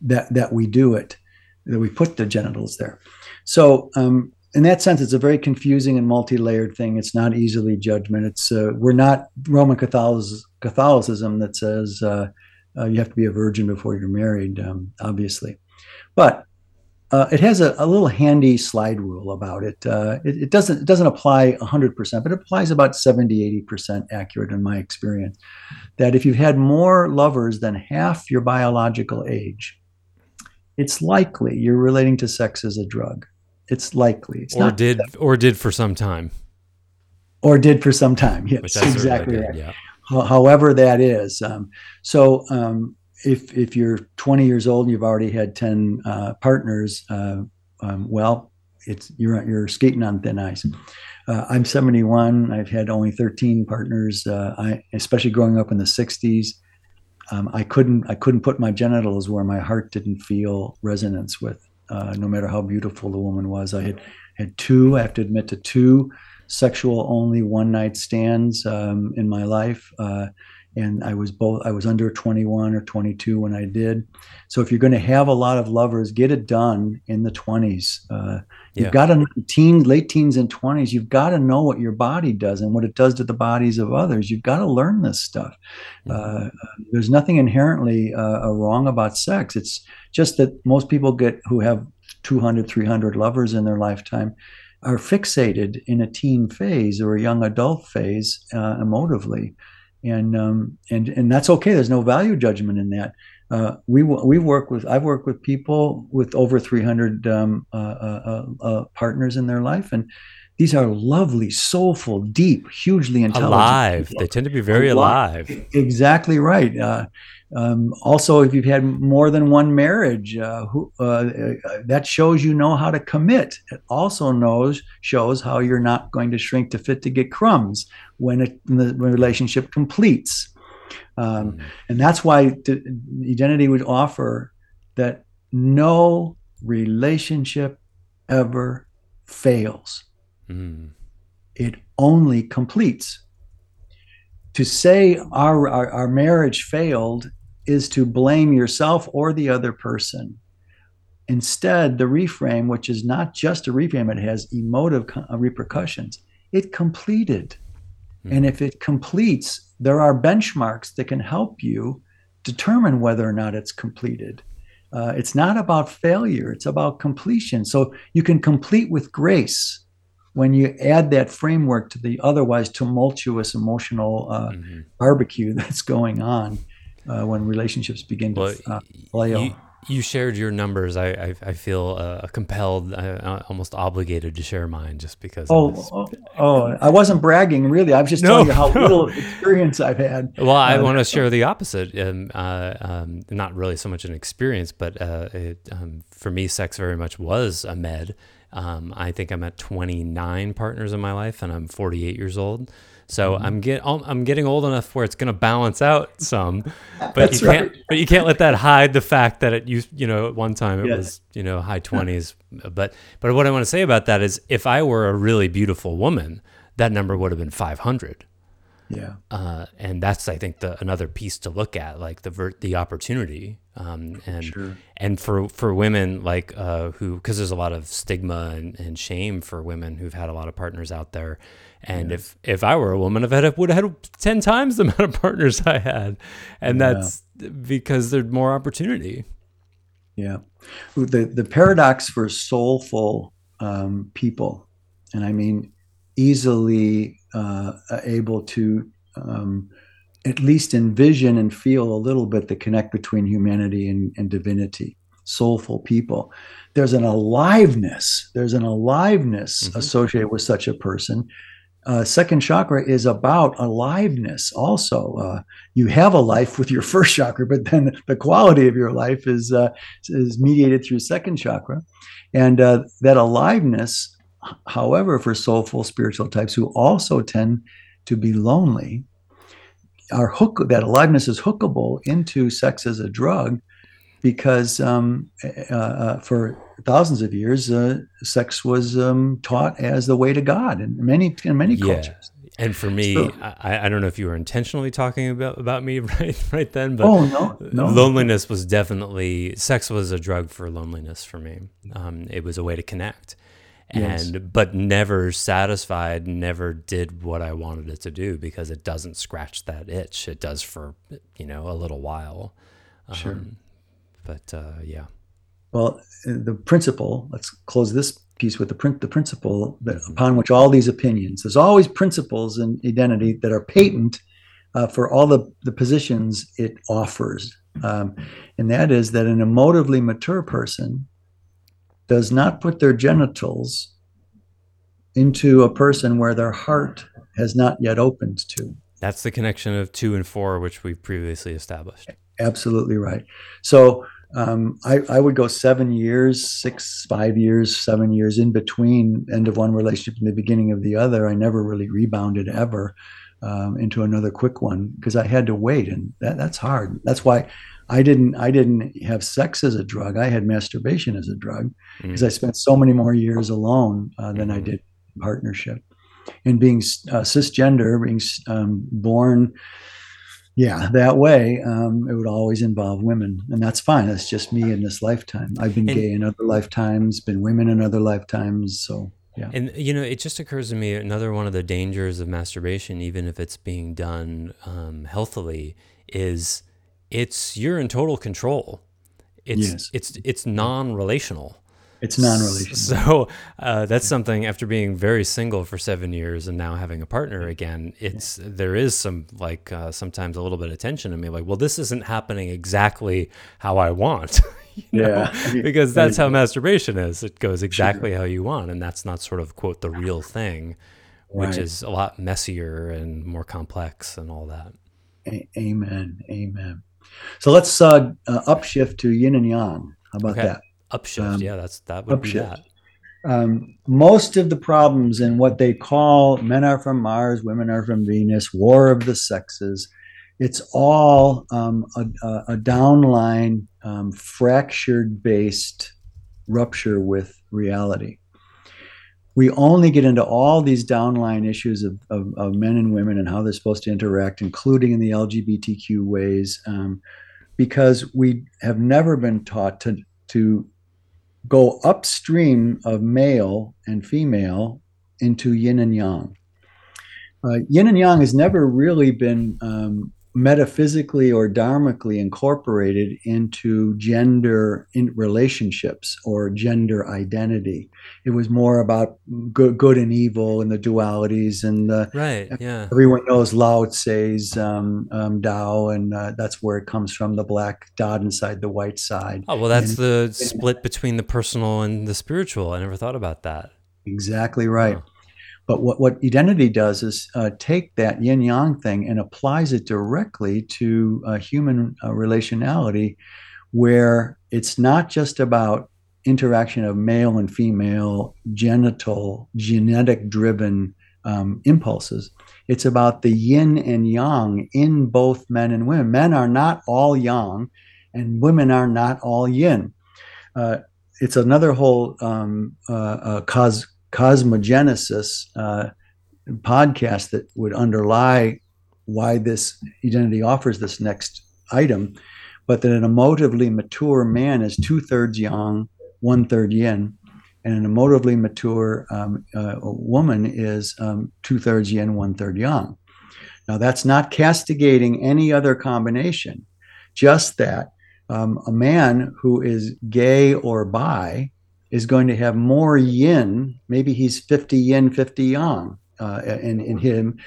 that that we do it that we put the genitals there. So um, in that sense, it's a very confusing and multi-layered thing. It's not easily judgment. It's uh, we're not Roman Catholicism, Catholicism that says uh, uh, you have to be a virgin before you're married, um, obviously, but. Uh, it has a, a little handy slide rule about it. Uh, it. It doesn't it doesn't apply 100%, but it applies about 70, 80% accurate in my experience. That if you've had more lovers than half your biological age, it's likely you're relating to sex as a drug. It's likely. It's or did or did for some time, or did for some time. Yes, exactly right. good. Yeah. However that is. Um, so um, if if you're 20 years old and you've already had 10 uh, partners, uh, um, well, it's you're you're skating on thin ice. Uh, I'm 71. I've had only 13 partners. Uh, I especially growing up in the 60s. Um, I couldn't I couldn't put my genitals where my heart didn't feel resonance with, uh, no matter how beautiful the woman was. I had had two. I have to admit to two sexual only one night stands um, in my life. And I was both I was under 21 or 22 when I did. So if you're going to have a lot of lovers, get it done in the 20s. Uh, you've got to teens, late teens and 20s. You've got to know what your body does and what it does to the bodies of others. You've got to learn this stuff. Mm-hmm. Uh, there's nothing inherently uh, wrong about sex. It's just that most people get who have 200, 300 lovers in their lifetime are fixated in a teen phase or a young adult phase uh, emotively and um, and and that's okay. There's no value judgment in that. Uh, we we work with I've worked with people with over 300 um, uh, uh, uh, uh, partners in their life, and these are lovely, soulful, deep, hugely intelligent. Alive. People. They tend to be very alive. alive. Exactly right. Uh, um, also, if you've had more than one marriage, uh, who, uh, uh, that shows you know how to commit. It also knows shows how you're not going to shrink to fit to get crumbs when, it, when the relationship completes. Um, mm. And that's why identity would offer that no relationship ever fails. Mm. It only completes. To say our, our, our marriage failed is to blame yourself or the other person. Instead, the reframe, which is not just a reframe, it has emotive uh, repercussions. It completed. Mm-hmm. And if it completes, there are benchmarks that can help you determine whether or not it's completed. Uh, it's not about failure, it's about completion. So you can complete with grace when you add that framework to the otherwise tumultuous emotional uh, mm-hmm. barbecue that's going on uh, when relationships begin well, to uh, fail. You, you, shared your numbers. I I, I feel uh, compelled, uh, almost obligated to share mine, just because. Oh, was... oh, oh, I wasn't bragging, really. I was just no, telling you how no. little experience I've had. Well, I uh, want to share the opposite. Um, uh, um, not really so much an experience, but it, um, for me, sex very much was a med. Um, I think I'm at 29 partners in my life, and I'm 48 years old. So mm-hmm. I'm get I'm getting old enough where it's going to balance out some, but you can't but you can't let that hide the fact that it used you know at one time it was you know high twenties. but but what I want to say about that is if I were a really beautiful woman, that number would have been 500. Yeah. Uh, and that's I think the another piece to look at, like the ver- the opportunity, um, and sure. and for for women like uh, who because there's a lot of stigma and, and shame for women who've had a lot of partners out there and yeah. if if I were a woman, I would have had ten times the amount of partners I had, and yeah. that's because there's more opportunity. Yeah, the the paradox for soulful um, people, and I mean easily uh, able to um, at least envision and feel a little bit the connect between humanity and, and divinity. Soulful people. There's an aliveness. There's an aliveness mm-hmm. associated with such a person uh, second chakra is about aliveness also uh, you have a life with your first chakra but then the quality of your life is uh, is mediated through second chakra and uh, that aliveness however for soulful spiritual types who also tend to be lonely are hook that aliveness is hookable into sex as a drug because um, uh, uh, for thousands of years, uh, sex was um, taught as the way to God in many in many yeah. cultures. And for me, so, I, I don't know if you were intentionally talking about, about me right right then, but oh, no, no. loneliness was definitely sex was a drug for loneliness for me. Um, it was a way to connect, and yes. but never satisfied, never did what I wanted it to do because it doesn't scratch that itch. It does for you know a little while. Um, sure but uh, yeah. Well, the principle. Let's close this piece with the print. The principle that, upon which all these opinions. There's always principles in identity that are patent uh, for all the the positions it offers, um, and that is that an emotively mature person does not put their genitals into a person where their heart has not yet opened to. That's the connection of two and four, which we've previously established. Absolutely right. So um, I, I, would go seven years, six, five years, seven years in between end of one relationship and the beginning of the other. I never really rebounded ever um, into another quick one because I had to wait, and that, that's hard. That's why I didn't I didn't have sex as a drug. I had masturbation as a drug because mm. I spent so many more years alone uh, than mm-hmm. I did in partnership. and being uh, cisgender, being um, born, yeah, that way, um, it would always involve women, and that's fine. That's just me in this lifetime. I've been and, gay in other lifetimes, been women in other lifetimes, so. Yeah. And you know, it just occurs to me another one of the dangers of masturbation, even if it's being done um, healthily, is it's you're in total control. It's yes. it's it's non-relational. It's non-relational. So uh, that's something. After being very single for seven years and now having a partner again, it's yeah. there is some like uh, sometimes a little bit of tension in me. Like, well, this isn't happening exactly how I want. yeah, because that's how masturbation is. It goes exactly sure. how you want, and that's not sort of quote the real thing, which right. is a lot messier and more complex and all that. A- amen. Amen. So let's uh, uh, upshift to yin and yang. How about okay. that? Upshift. Um, yeah, that's that would upshift. be that. Um, most of the problems in what they call men are from Mars, women are from Venus, war of the sexes, it's all um, a, a, downline um, fractured based rupture with reality. We only get into all these downline issues of, of, of, men and women and how they're supposed to interact, including in the LGBTQ ways, um, because we have never been taught to, to go upstream of male and female into yin and yang. Uh, yin and yang has never really been um, metaphysically or dharmically incorporated into gender in relationships or gender identity. It was more about good, good and evil and the dualities and the right. Yeah, everyone knows Lao Tse's um, um, Tao, and uh, that's where it comes from. The black dot inside the white side. Oh well, that's and, the split between the personal and the spiritual. I never thought about that. Exactly right. Oh. But what, what identity does is uh, take that yin yang thing and applies it directly to uh, human uh, relationality, where it's not just about interaction of male and female genital, genetic driven um, impulses. It's about the yin and yang in both men and women. Men are not all yang, and women are not all yin. Uh, it's another whole um, uh, uh, cause cosmogenesis uh, podcast that would underlie why this identity offers this next item, but that an emotively mature man is two thirds yang, one third yin, and an emotively mature um, uh, woman is um, two thirds yin, one third yang. Now, that's not castigating any other combination, just that um, a man who is gay or bi is going to have more yin. Maybe he's 50 yin, 50 yang uh, in, in him.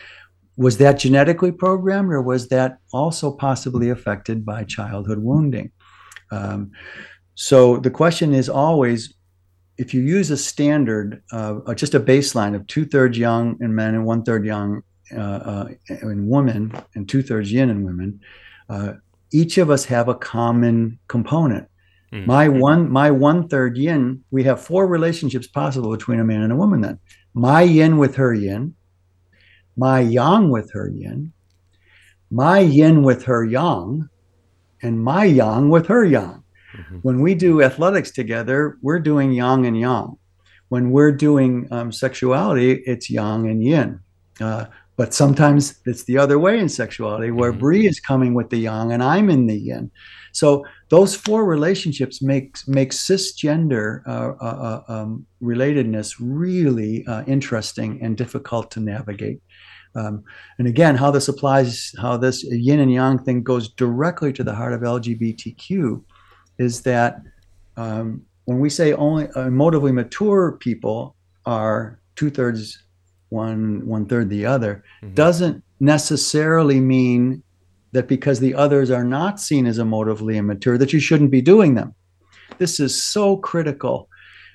Was that genetically programmed, or was that also possibly affected by childhood wounding? Um, so the question is always if you use a standard, uh, just a baseline of two thirds yang in men and one third yang uh, uh, in women, and two thirds yin in women, uh, each of us have a common component. Mm. My one my one third yin, we have four relationships possible between a man and a woman then. My yin with her yin, my yang with her yin, my yin with her yang, and my yang with her yang. Mm-hmm. When we do athletics together, we're doing yang and yang. When we're doing um, sexuality, it's yang and yin. Uh, but sometimes it's the other way in sexuality, where mm-hmm. Bree is coming with the yang and I'm in the yin. So those four relationships make make cisgender uh, uh, uh, um, relatedness really uh, interesting and difficult to navigate. Um, and again, how this applies, how this yin and yang thing goes directly to the heart of LGBTQ, is that um, when we say only emotively mature people are two thirds one one third the other, mm-hmm. doesn't necessarily mean that because the others are not seen as emotively immature, that you shouldn't be doing them. This is so critical.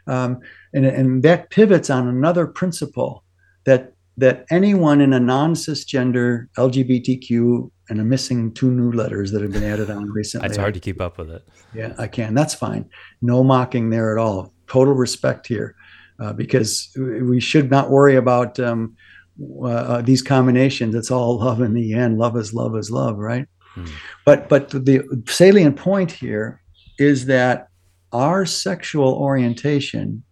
Um, and, and that pivots on another principle that that anyone in a non-cisgender LGBTQ and I'm missing two new letters that have been added on recently. it's hard to keep up with it. Yeah, I can. That's fine. No mocking there at all. Total respect here, uh, because we should not worry about um, uh, uh, these combinations. It's all love in the end. Love is love is love, right? Hmm. But but the salient point here is that our sexual orientation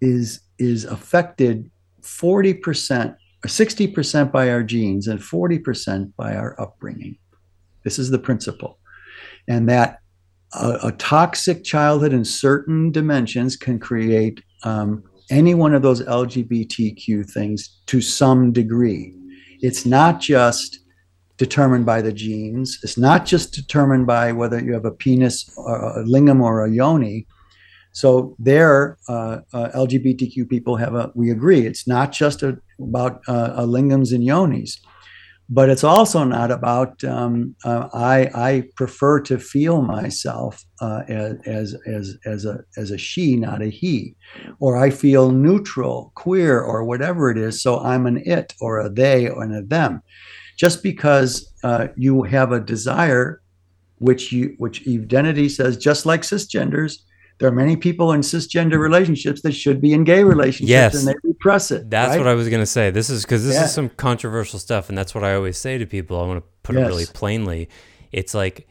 is is affected 40% or 60% by our genes and 40% by our upbringing. This is the principle. And that a, a toxic childhood in certain dimensions can create um, any one of those LGBTQ things to some degree. It's not just determined by the genes. It's not just determined by whether you have a penis, or a lingam, or a yoni. So there, uh, uh, LGBTQ people have a. We agree. It's not just a, about uh, lingams and yonis but it's also not about um, uh, I, I prefer to feel myself uh, as, as, as, a, as a she, not a he, or I feel neutral, queer, or whatever it is. So I'm an it or a they or a them. Just because uh, you have a desire, which you which identity says, just like cisgenders, there are many people in cisgender relationships that should be in gay relationships yes. and they repress it. That's right? what I was going to say. This is because this yeah. is some controversial stuff. And that's what I always say to people. I want to put yes. it really plainly. It's like,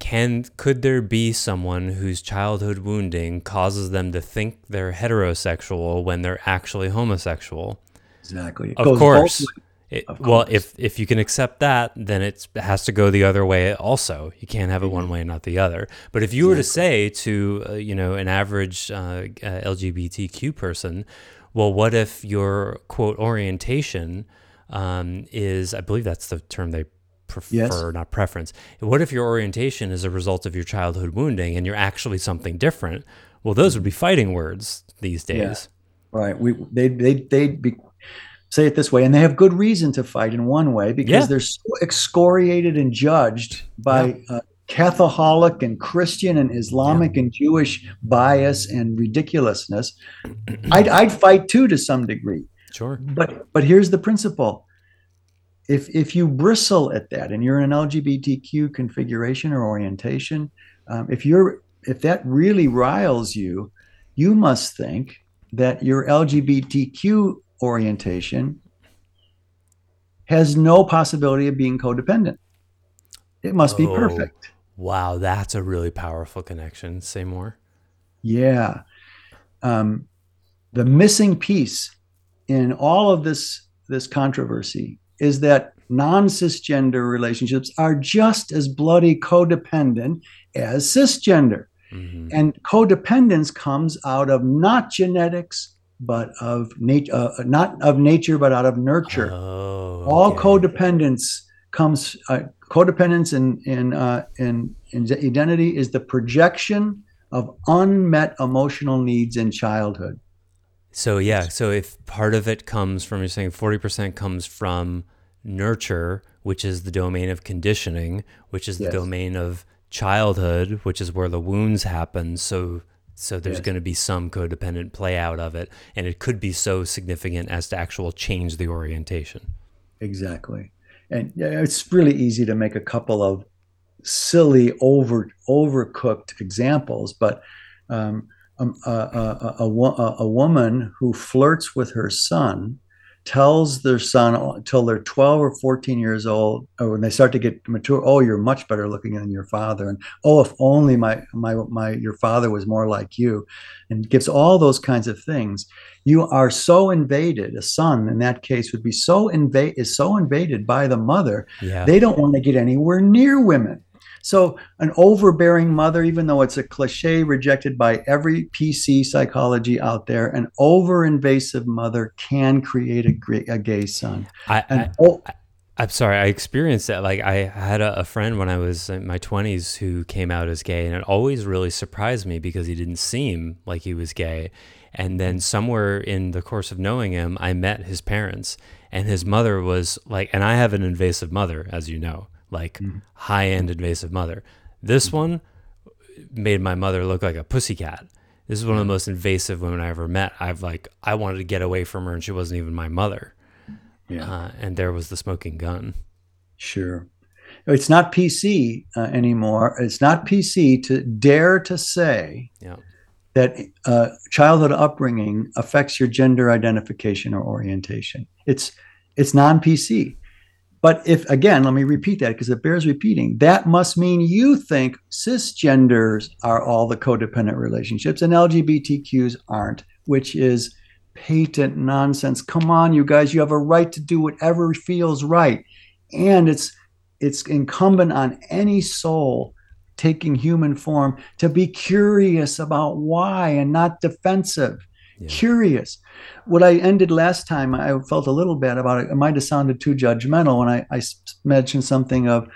can could there be someone whose childhood wounding causes them to think they're heterosexual when they're actually homosexual? Exactly. It of course. It, well, if if you can accept that, then it has to go the other way. Also, you can't have it one mm-hmm. way and not the other. But if you were to say to uh, you know an average uh, uh LGBTQ person, well, what if your quote orientation um, is? I believe that's the term they prefer, yes. not preference. What if your orientation is a result of your childhood wounding and you're actually something different? Well, those would be fighting words these days. Yeah. Right. We they they they'd be say it this way, and they have good reason to fight in one way because yeah. they're so excoriated and judged by yeah. uh, Catholic and Christian and Islamic yeah. and Jewish bias and ridiculousness. I'd, I'd fight too to some degree. Sure. But but here's the principle. If if you bristle at that and you're in an LGBTQ configuration or orientation, um, if you're if that really riles you, you must think that your LGBTQ orientation has no possibility of being codependent. It must oh, be perfect. Wow, that's a really powerful connection. Say more. Yeah. Um, the missing piece in all of this this controversy is that non cisgender relationships are just as bloody codependent as cisgender. Mm-hmm. And codependence comes out of not genetics, but of nature, uh, not of nature, but out of nurture. Oh, okay. All codependence comes. Uh, codependence in in, uh, in in identity is the projection of unmet emotional needs in childhood. So yeah, so if part of it comes from you're saying forty percent comes from nurture, which is the domain of conditioning, which is the yes. domain of childhood, which is where the wounds happen. So so there's yes. going to be some codependent play out of it, and it could be so significant as to actual change the orientation. Exactly, and it's really easy to make a couple of silly, over overcooked examples, but um, um a, a, a, a woman who flirts with her son tells their son until they're 12 or 14 years old or when they start to get mature oh you're much better looking than your father. And oh if only my my my your father was more like you. And gives all those kinds of things. You are so invaded a son in that case would be so invade is so invaded by the mother yeah. they don't want to get anywhere near women so, an overbearing mother, even though it's a cliche rejected by every PC psychology out there, an over invasive mother can create a, a gay son. I, I, oh, I, am sorry, I experienced that. Like, I had a, a friend when I was in my 20s who came out as gay, and it always really surprised me because he didn't seem like he was gay. And then, somewhere in the course of knowing him, I met his parents, and his mother was like, and I have an invasive mother, as you know like mm-hmm. high end invasive mother. This mm-hmm. one made my mother look like a pussycat. This is one of the most invasive women I ever met. I've like I wanted to get away from her, and she wasn't even my mother. Yeah, uh, and there was the smoking gun. Sure, it's not PC uh, anymore. It's not PC to dare to say yeah. that uh, childhood upbringing affects your gender identification or orientation. It's it's non PC. But if, again, let me repeat that because it bears repeating, that must mean you think cisgenders are all the codependent relationships and LGBTQs aren't, which is patent nonsense. Come on, you guys, you have a right to do whatever feels right. And it's it's incumbent on any soul taking human form to be curious about why and not defensive. Yeah. Curious. What I ended last time, I felt a little bad about it. It might have sounded too judgmental when I, I mentioned something of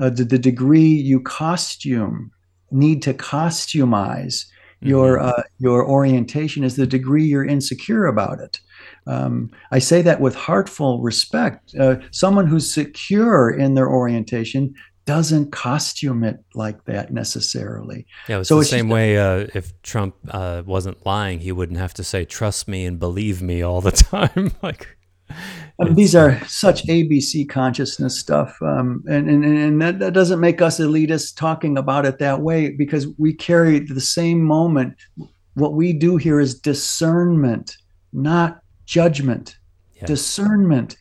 uh, the, the degree you costume, need to costumize your mm-hmm. uh, your orientation is the degree you're insecure about it. Um, I say that with heartful respect. Uh, someone who's secure in their orientation doesn't costume it like that necessarily. Yeah, it's so the it's same way. Uh, if Trump uh, wasn't lying, he wouldn't have to say "trust me" and "believe me" all the time. like I mean, these are such ABC consciousness stuff, um, and and, and that, that doesn't make us elitists talking about it that way because we carry the same moment. What we do here is discernment, not judgment. Yeah. Discernment.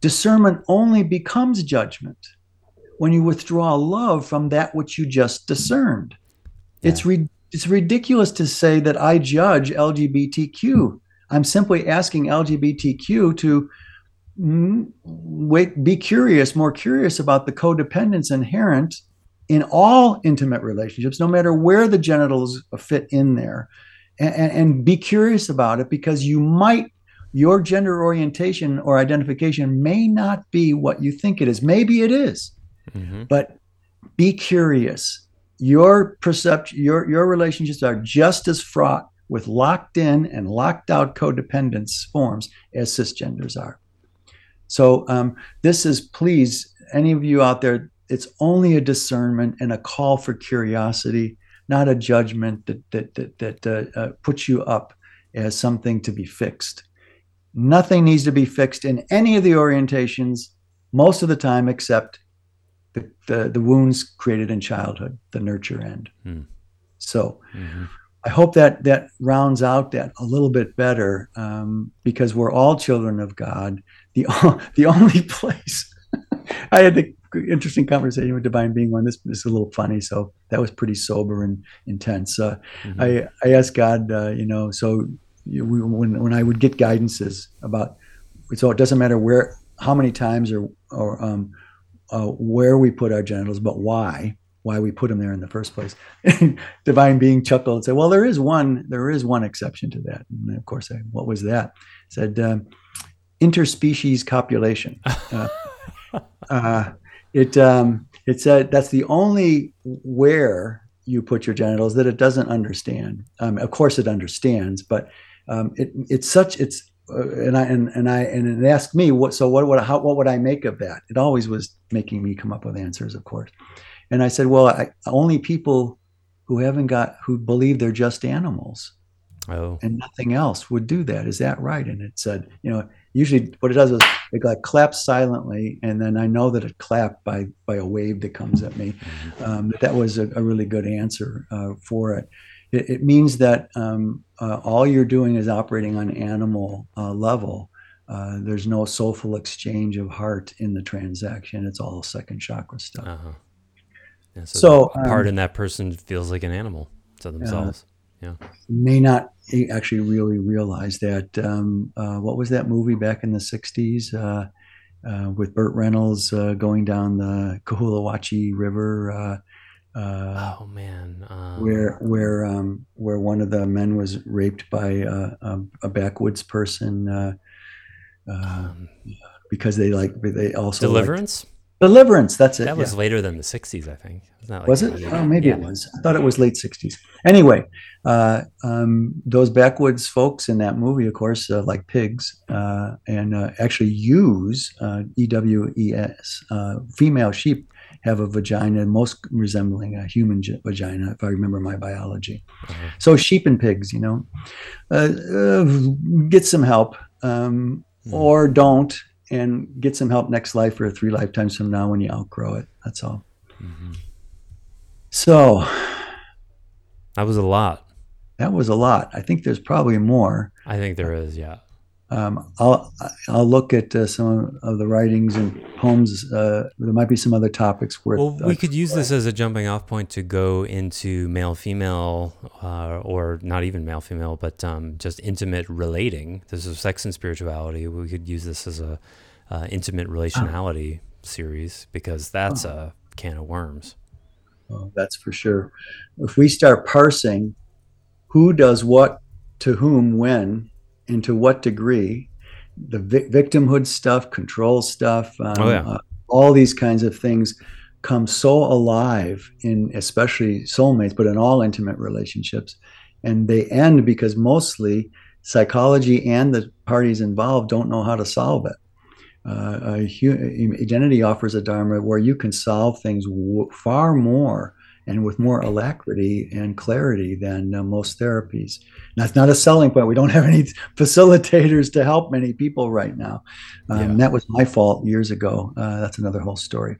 Discernment only becomes judgment when you withdraw love from that which you just discerned. Yeah. It's re- it's ridiculous to say that I judge LGBTQ. I'm simply asking LGBTQ to mm, wait, be curious, more curious about the codependence inherent in all intimate relationships, no matter where the genitals fit in there, and, and, and be curious about it because you might your gender orientation or identification may not be what you think it is. Maybe it is. Mm-hmm. But be curious. Your perception, your your relationships are just as fraught with locked in and locked out codependence forms as cisgenders are. So um, this is please any of you out there. It's only a discernment and a call for curiosity, not a judgment that that that, that uh, uh, puts you up as something to be fixed. Nothing needs to be fixed in any of the orientations most of the time, except the, the, the wounds created in childhood, the nurture end. Hmm. So mm-hmm. I hope that that rounds out that a little bit better um, because we're all children of God. The, the only place I had the interesting conversation with Divine Being one. This, this is a little funny, so that was pretty sober and intense. Uh, mm-hmm. I, I asked God, uh, you know, so you, when, when I would get guidances about, so it doesn't matter where, how many times or, or um, uh, where we put our genitals, but why, why we put them there in the first place. Divine being chuckled and said, "Well, there is one, there is one exception to that." And of course, I, what was that? said um, interspecies copulation. Uh, uh, it um, it said that's the only where you put your genitals that it doesn't understand. Um, of course, it understands, but um, it, it's such it's uh, and I and, and I and it asked me what so what would how what would I make of that? It always was making me come up with answers, of course. And I said, well, I, only people who haven't got who believe they're just animals oh. and nothing else would do that. Is that right? And it said, you know, usually what it does is it like claps silently, and then I know that it clapped by by a wave that comes at me. Mm-hmm. Um, that was a, a, really good answer uh, for it. It. it. means that um, uh, all you're doing is operating on animal uh, level. Uh, there's no soulful exchange of heart in the transaction. It's all second chakra stuff. Uh-huh. Yeah, so, so part um, in that person feels like an animal to themselves. yeah. May not actually really realize that. Um, uh, what was that movie back in the 60s uh, uh, with Burt Reynolds uh, going down the Cahulawassee River? Uh, oh man, um, where where um, where one of the men was raped by a, a backwoods person uh, um, because they like they also deliverance. Liked, Deliverance. That's it. That was yeah. later than the '60s, I think. Like was it? Oh, maybe yeah. it was. I thought it was late '60s. Anyway, uh, um, those backwoods folks in that movie, of course, uh, like pigs, uh, and uh, actually use uh, EWES. Uh, female sheep have a vagina most resembling a human vagina, if I remember my biology. Uh-huh. So sheep and pigs, you know, get some help. Um, mm. Or don't, and get some help next life or three lifetimes from now when you outgrow it. That's all. Mm-hmm. So that was a lot. That was a lot. I think there's probably more. I think there is, yeah. Um, I'll I'll look at uh, some of the writings and poems. Uh, there might be some other topics where. Well, we could use this as a jumping off point to go into male female, uh, or not even male female, but um, just intimate relating. This is sex and spirituality. We could use this as a uh, intimate relationality oh. series because that's oh. a can of worms. That's for sure. If we start parsing who does what to whom when and to what degree the vi- victimhood stuff control stuff um, oh, yeah. uh, all these kinds of things come so alive in especially soulmates but in all intimate relationships and they end because mostly psychology and the parties involved don't know how to solve it uh, identity offers a dharma where you can solve things w- far more and with more alacrity and clarity than uh, most therapies. That's not a selling point. We don't have any facilitators to help many people right now. Um, yeah. That was my fault years ago. Uh, that's another whole story.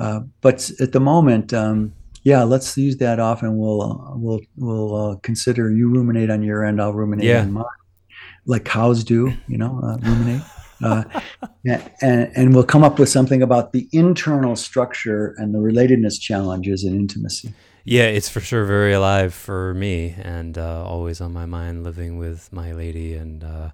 Uh, but at the moment, um, yeah, let's use that off, and we'll uh, we'll we'll uh, consider you ruminate on your end. I'll ruminate yeah. on mine, like cows do. You know, uh, ruminate uh, and, and we'll come up with something about the internal structure and the relatedness challenges in intimacy. Yeah, it's for sure very alive for me and uh, always on my mind living with my lady and uh,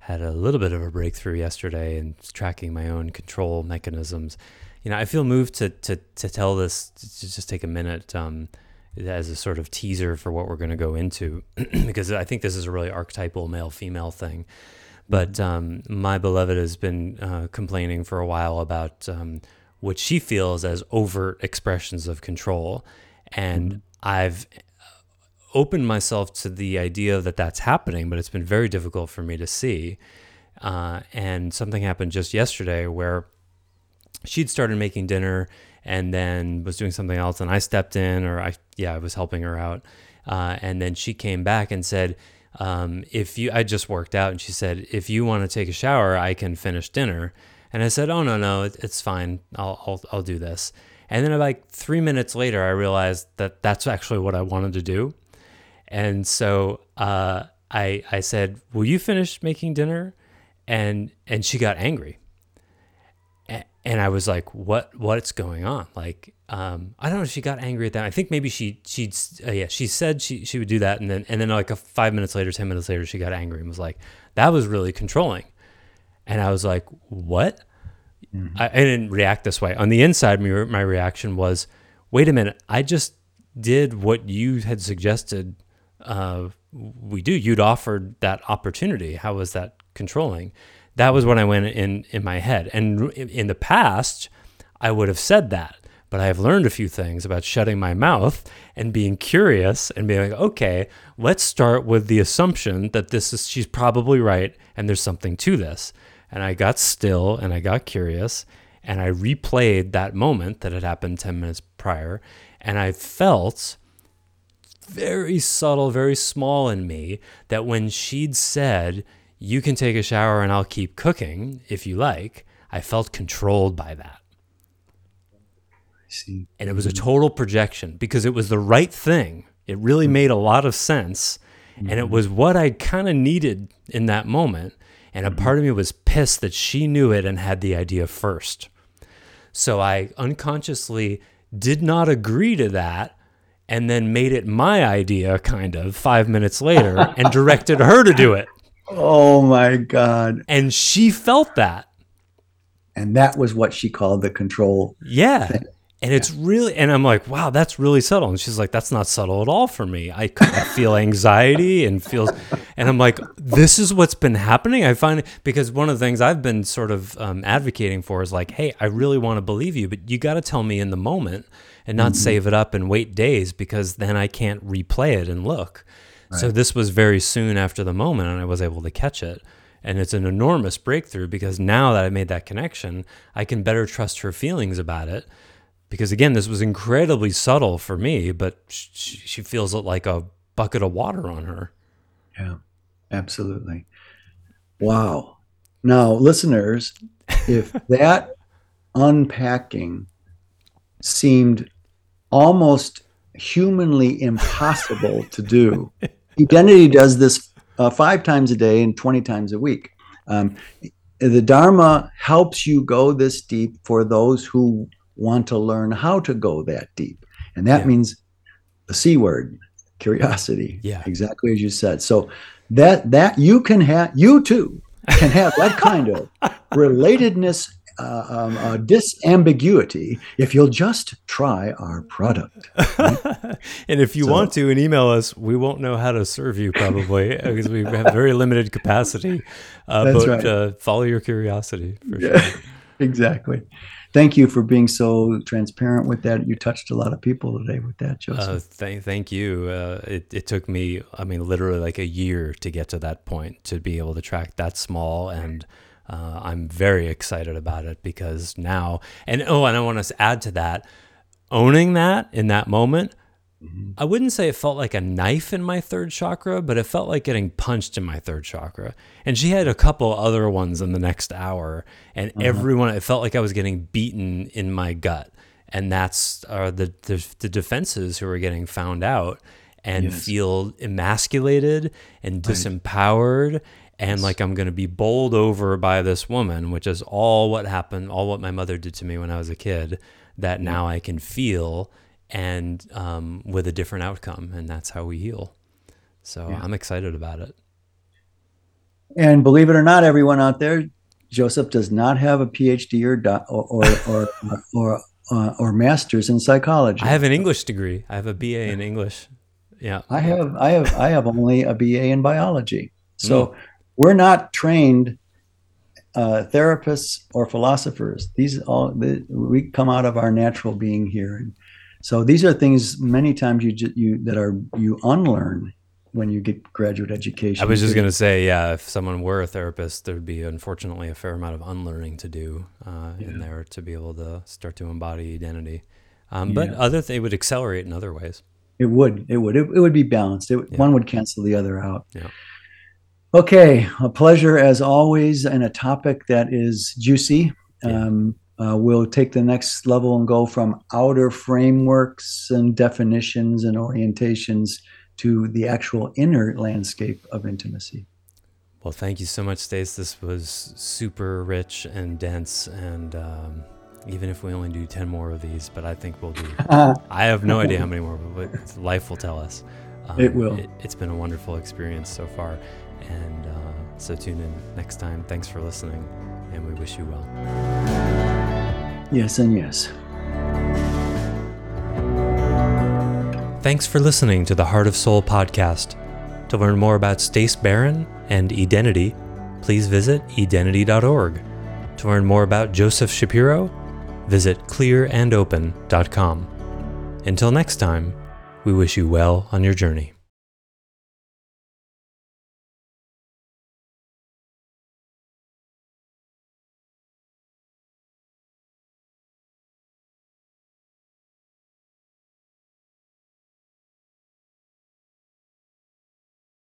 had a little bit of a breakthrough yesterday and tracking my own control mechanisms. You know, I feel moved to, to, to tell this, to just take a minute um, as a sort of teaser for what we're going to go into, because I think this is a really archetypal male female thing. But um, my beloved has been uh, complaining for a while about um, what she feels as overt expressions of control. And mm-hmm. I've opened myself to the idea that that's happening, but it's been very difficult for me to see. Uh, and something happened just yesterday where she'd started making dinner and then was doing something else, and I stepped in, or I yeah, I was helping her out. Uh, and then she came back and said, um, if you, I just worked out and she said, if you want to take a shower, I can finish dinner. And I said, oh, no, no, it's fine. I'll, I'll, I'll do this. And then like three minutes later, I realized that that's actually what I wanted to do. And so uh, I, I said, will you finish making dinner? And, and she got angry and I was like, "What? What's going on?" Like, um, I don't know. if She got angry at that. I think maybe she she uh, yeah she said she she would do that, and then and then like a five minutes later, ten minutes later, she got angry and was like, "That was really controlling," and I was like, "What?" Mm-hmm. I, I, didn't react this way. On the inside, my my reaction was, "Wait a minute! I just did what you had suggested." Uh, we do. You'd offered that opportunity. How was that controlling? That was when I went in in my head. And in the past, I would have said that. But I have learned a few things about shutting my mouth and being curious and being like, okay, let's start with the assumption that this is she's probably right and there's something to this. And I got still and I got curious and I replayed that moment that had happened 10 minutes prior and I felt very subtle, very small in me that when she'd said, you can take a shower and I'll keep cooking if you like. I felt controlled by that. See. And it was a total projection because it was the right thing. It really made a lot of sense. Mm-hmm. And it mm-hmm. was what I kind of needed in that moment. And a mm-hmm. part of me was pissed that she knew it and had the idea first. So I unconsciously did not agree to that and then made it my idea, kind of, five minutes later and directed her to do it. Oh my God. And she felt that. And that was what she called the control. Yeah. Thing. And it's really, and I'm like, wow, that's really subtle. And she's like, that's not subtle at all for me. I, I feel anxiety and feels, and I'm like, this is what's been happening. I find it because one of the things I've been sort of um, advocating for is like, hey, I really want to believe you, but you got to tell me in the moment and not mm-hmm. save it up and wait days because then I can't replay it and look. So this was very soon after the moment, and I was able to catch it. And it's an enormous breakthrough because now that I made that connection, I can better trust her feelings about it. Because again, this was incredibly subtle for me, but she, she feels like a bucket of water on her. Yeah, absolutely. Wow. Now, listeners, if that unpacking seemed almost humanly impossible to do. Identity does this uh, five times a day and 20 times a week. Um, the Dharma helps you go this deep for those who want to learn how to go that deep. And that Yeah. means the C word, curiosity. Yeah. Exactly as you said. So that that you can have you too can have that kind of relatedness uh, um, uh, disambiguity if you'll just try our product. and if you So- want to and email us, we won't know how to serve you probably because we have very limited capacity. Uh, That's but right. uh, follow your curiosity for Yeah. sure. exactly. Thank you for being so transparent with that. You touched a lot of people today with that, Uh, Joseph. thank, thank you. Uh, it, it took me, I mean, literally like a year to get to that point to be able to track that small. And uh, I'm very excited about it because now, and oh, and I want to add to that, owning that in that moment, I wouldn't say it felt like a knife in my third chakra, but it felt like getting punched in my third chakra. And she had a couple other ones in the next hour, and everyone, it felt like I was getting beaten in my gut. And that's uh, the, the the defenses who are getting found out and Yes. feel emasculated and disempowered and like I'm going to be bowled over by this woman, which is all what happened, all what my mother did to me when I was a kid. That now I can feel and um, with a different outcome, and that's how we heal. So Yeah. I'm excited about it. And believe it or not, everyone out there, Joseph does not have a PhD or do- or or or, or, uh, or master's in psychology. I have an English degree. I have a BA in English. Yeah. I have I have I have only a BA in biology. Hmm. So we're not trained uh, therapists or philosophers. These all the, we come out of our natural being here. And so these are things many times you you that are you unlearn when you get graduate education. I was just going to say, yeah, if someone were a therapist, there'd be unfortunately a fair amount of unlearning to do uh, in there to be able to start to embody identity. Um, But Yeah. other, they would accelerate in other ways. It would. It would. It, it would be balanced. It, Yeah. One would cancel the other out. Yeah. Okay. A pleasure as always, and a topic that is juicy. Yeah. Um, uh, we'll take the next level and go from outer frameworks and definitions and orientations to the actual inner landscape of intimacy. Well, thank you so much, Stace. This was super rich and dense, and um, even if we only do ten more of these, but I think we'll do. I have no idea how many more, but life will tell us. Um, It will. It, has been a wonderful experience so far, and uh, so tune in next time. Thanks for listening, and we wish you well. Yes, and yes. Thanks for listening to the Heart of Soul podcast. To learn more about Stace Barron and Identity, please visit identity.org. To learn more about Joseph Shapiro, visit clearandopen.com. Until next time, we wish you well on your journey.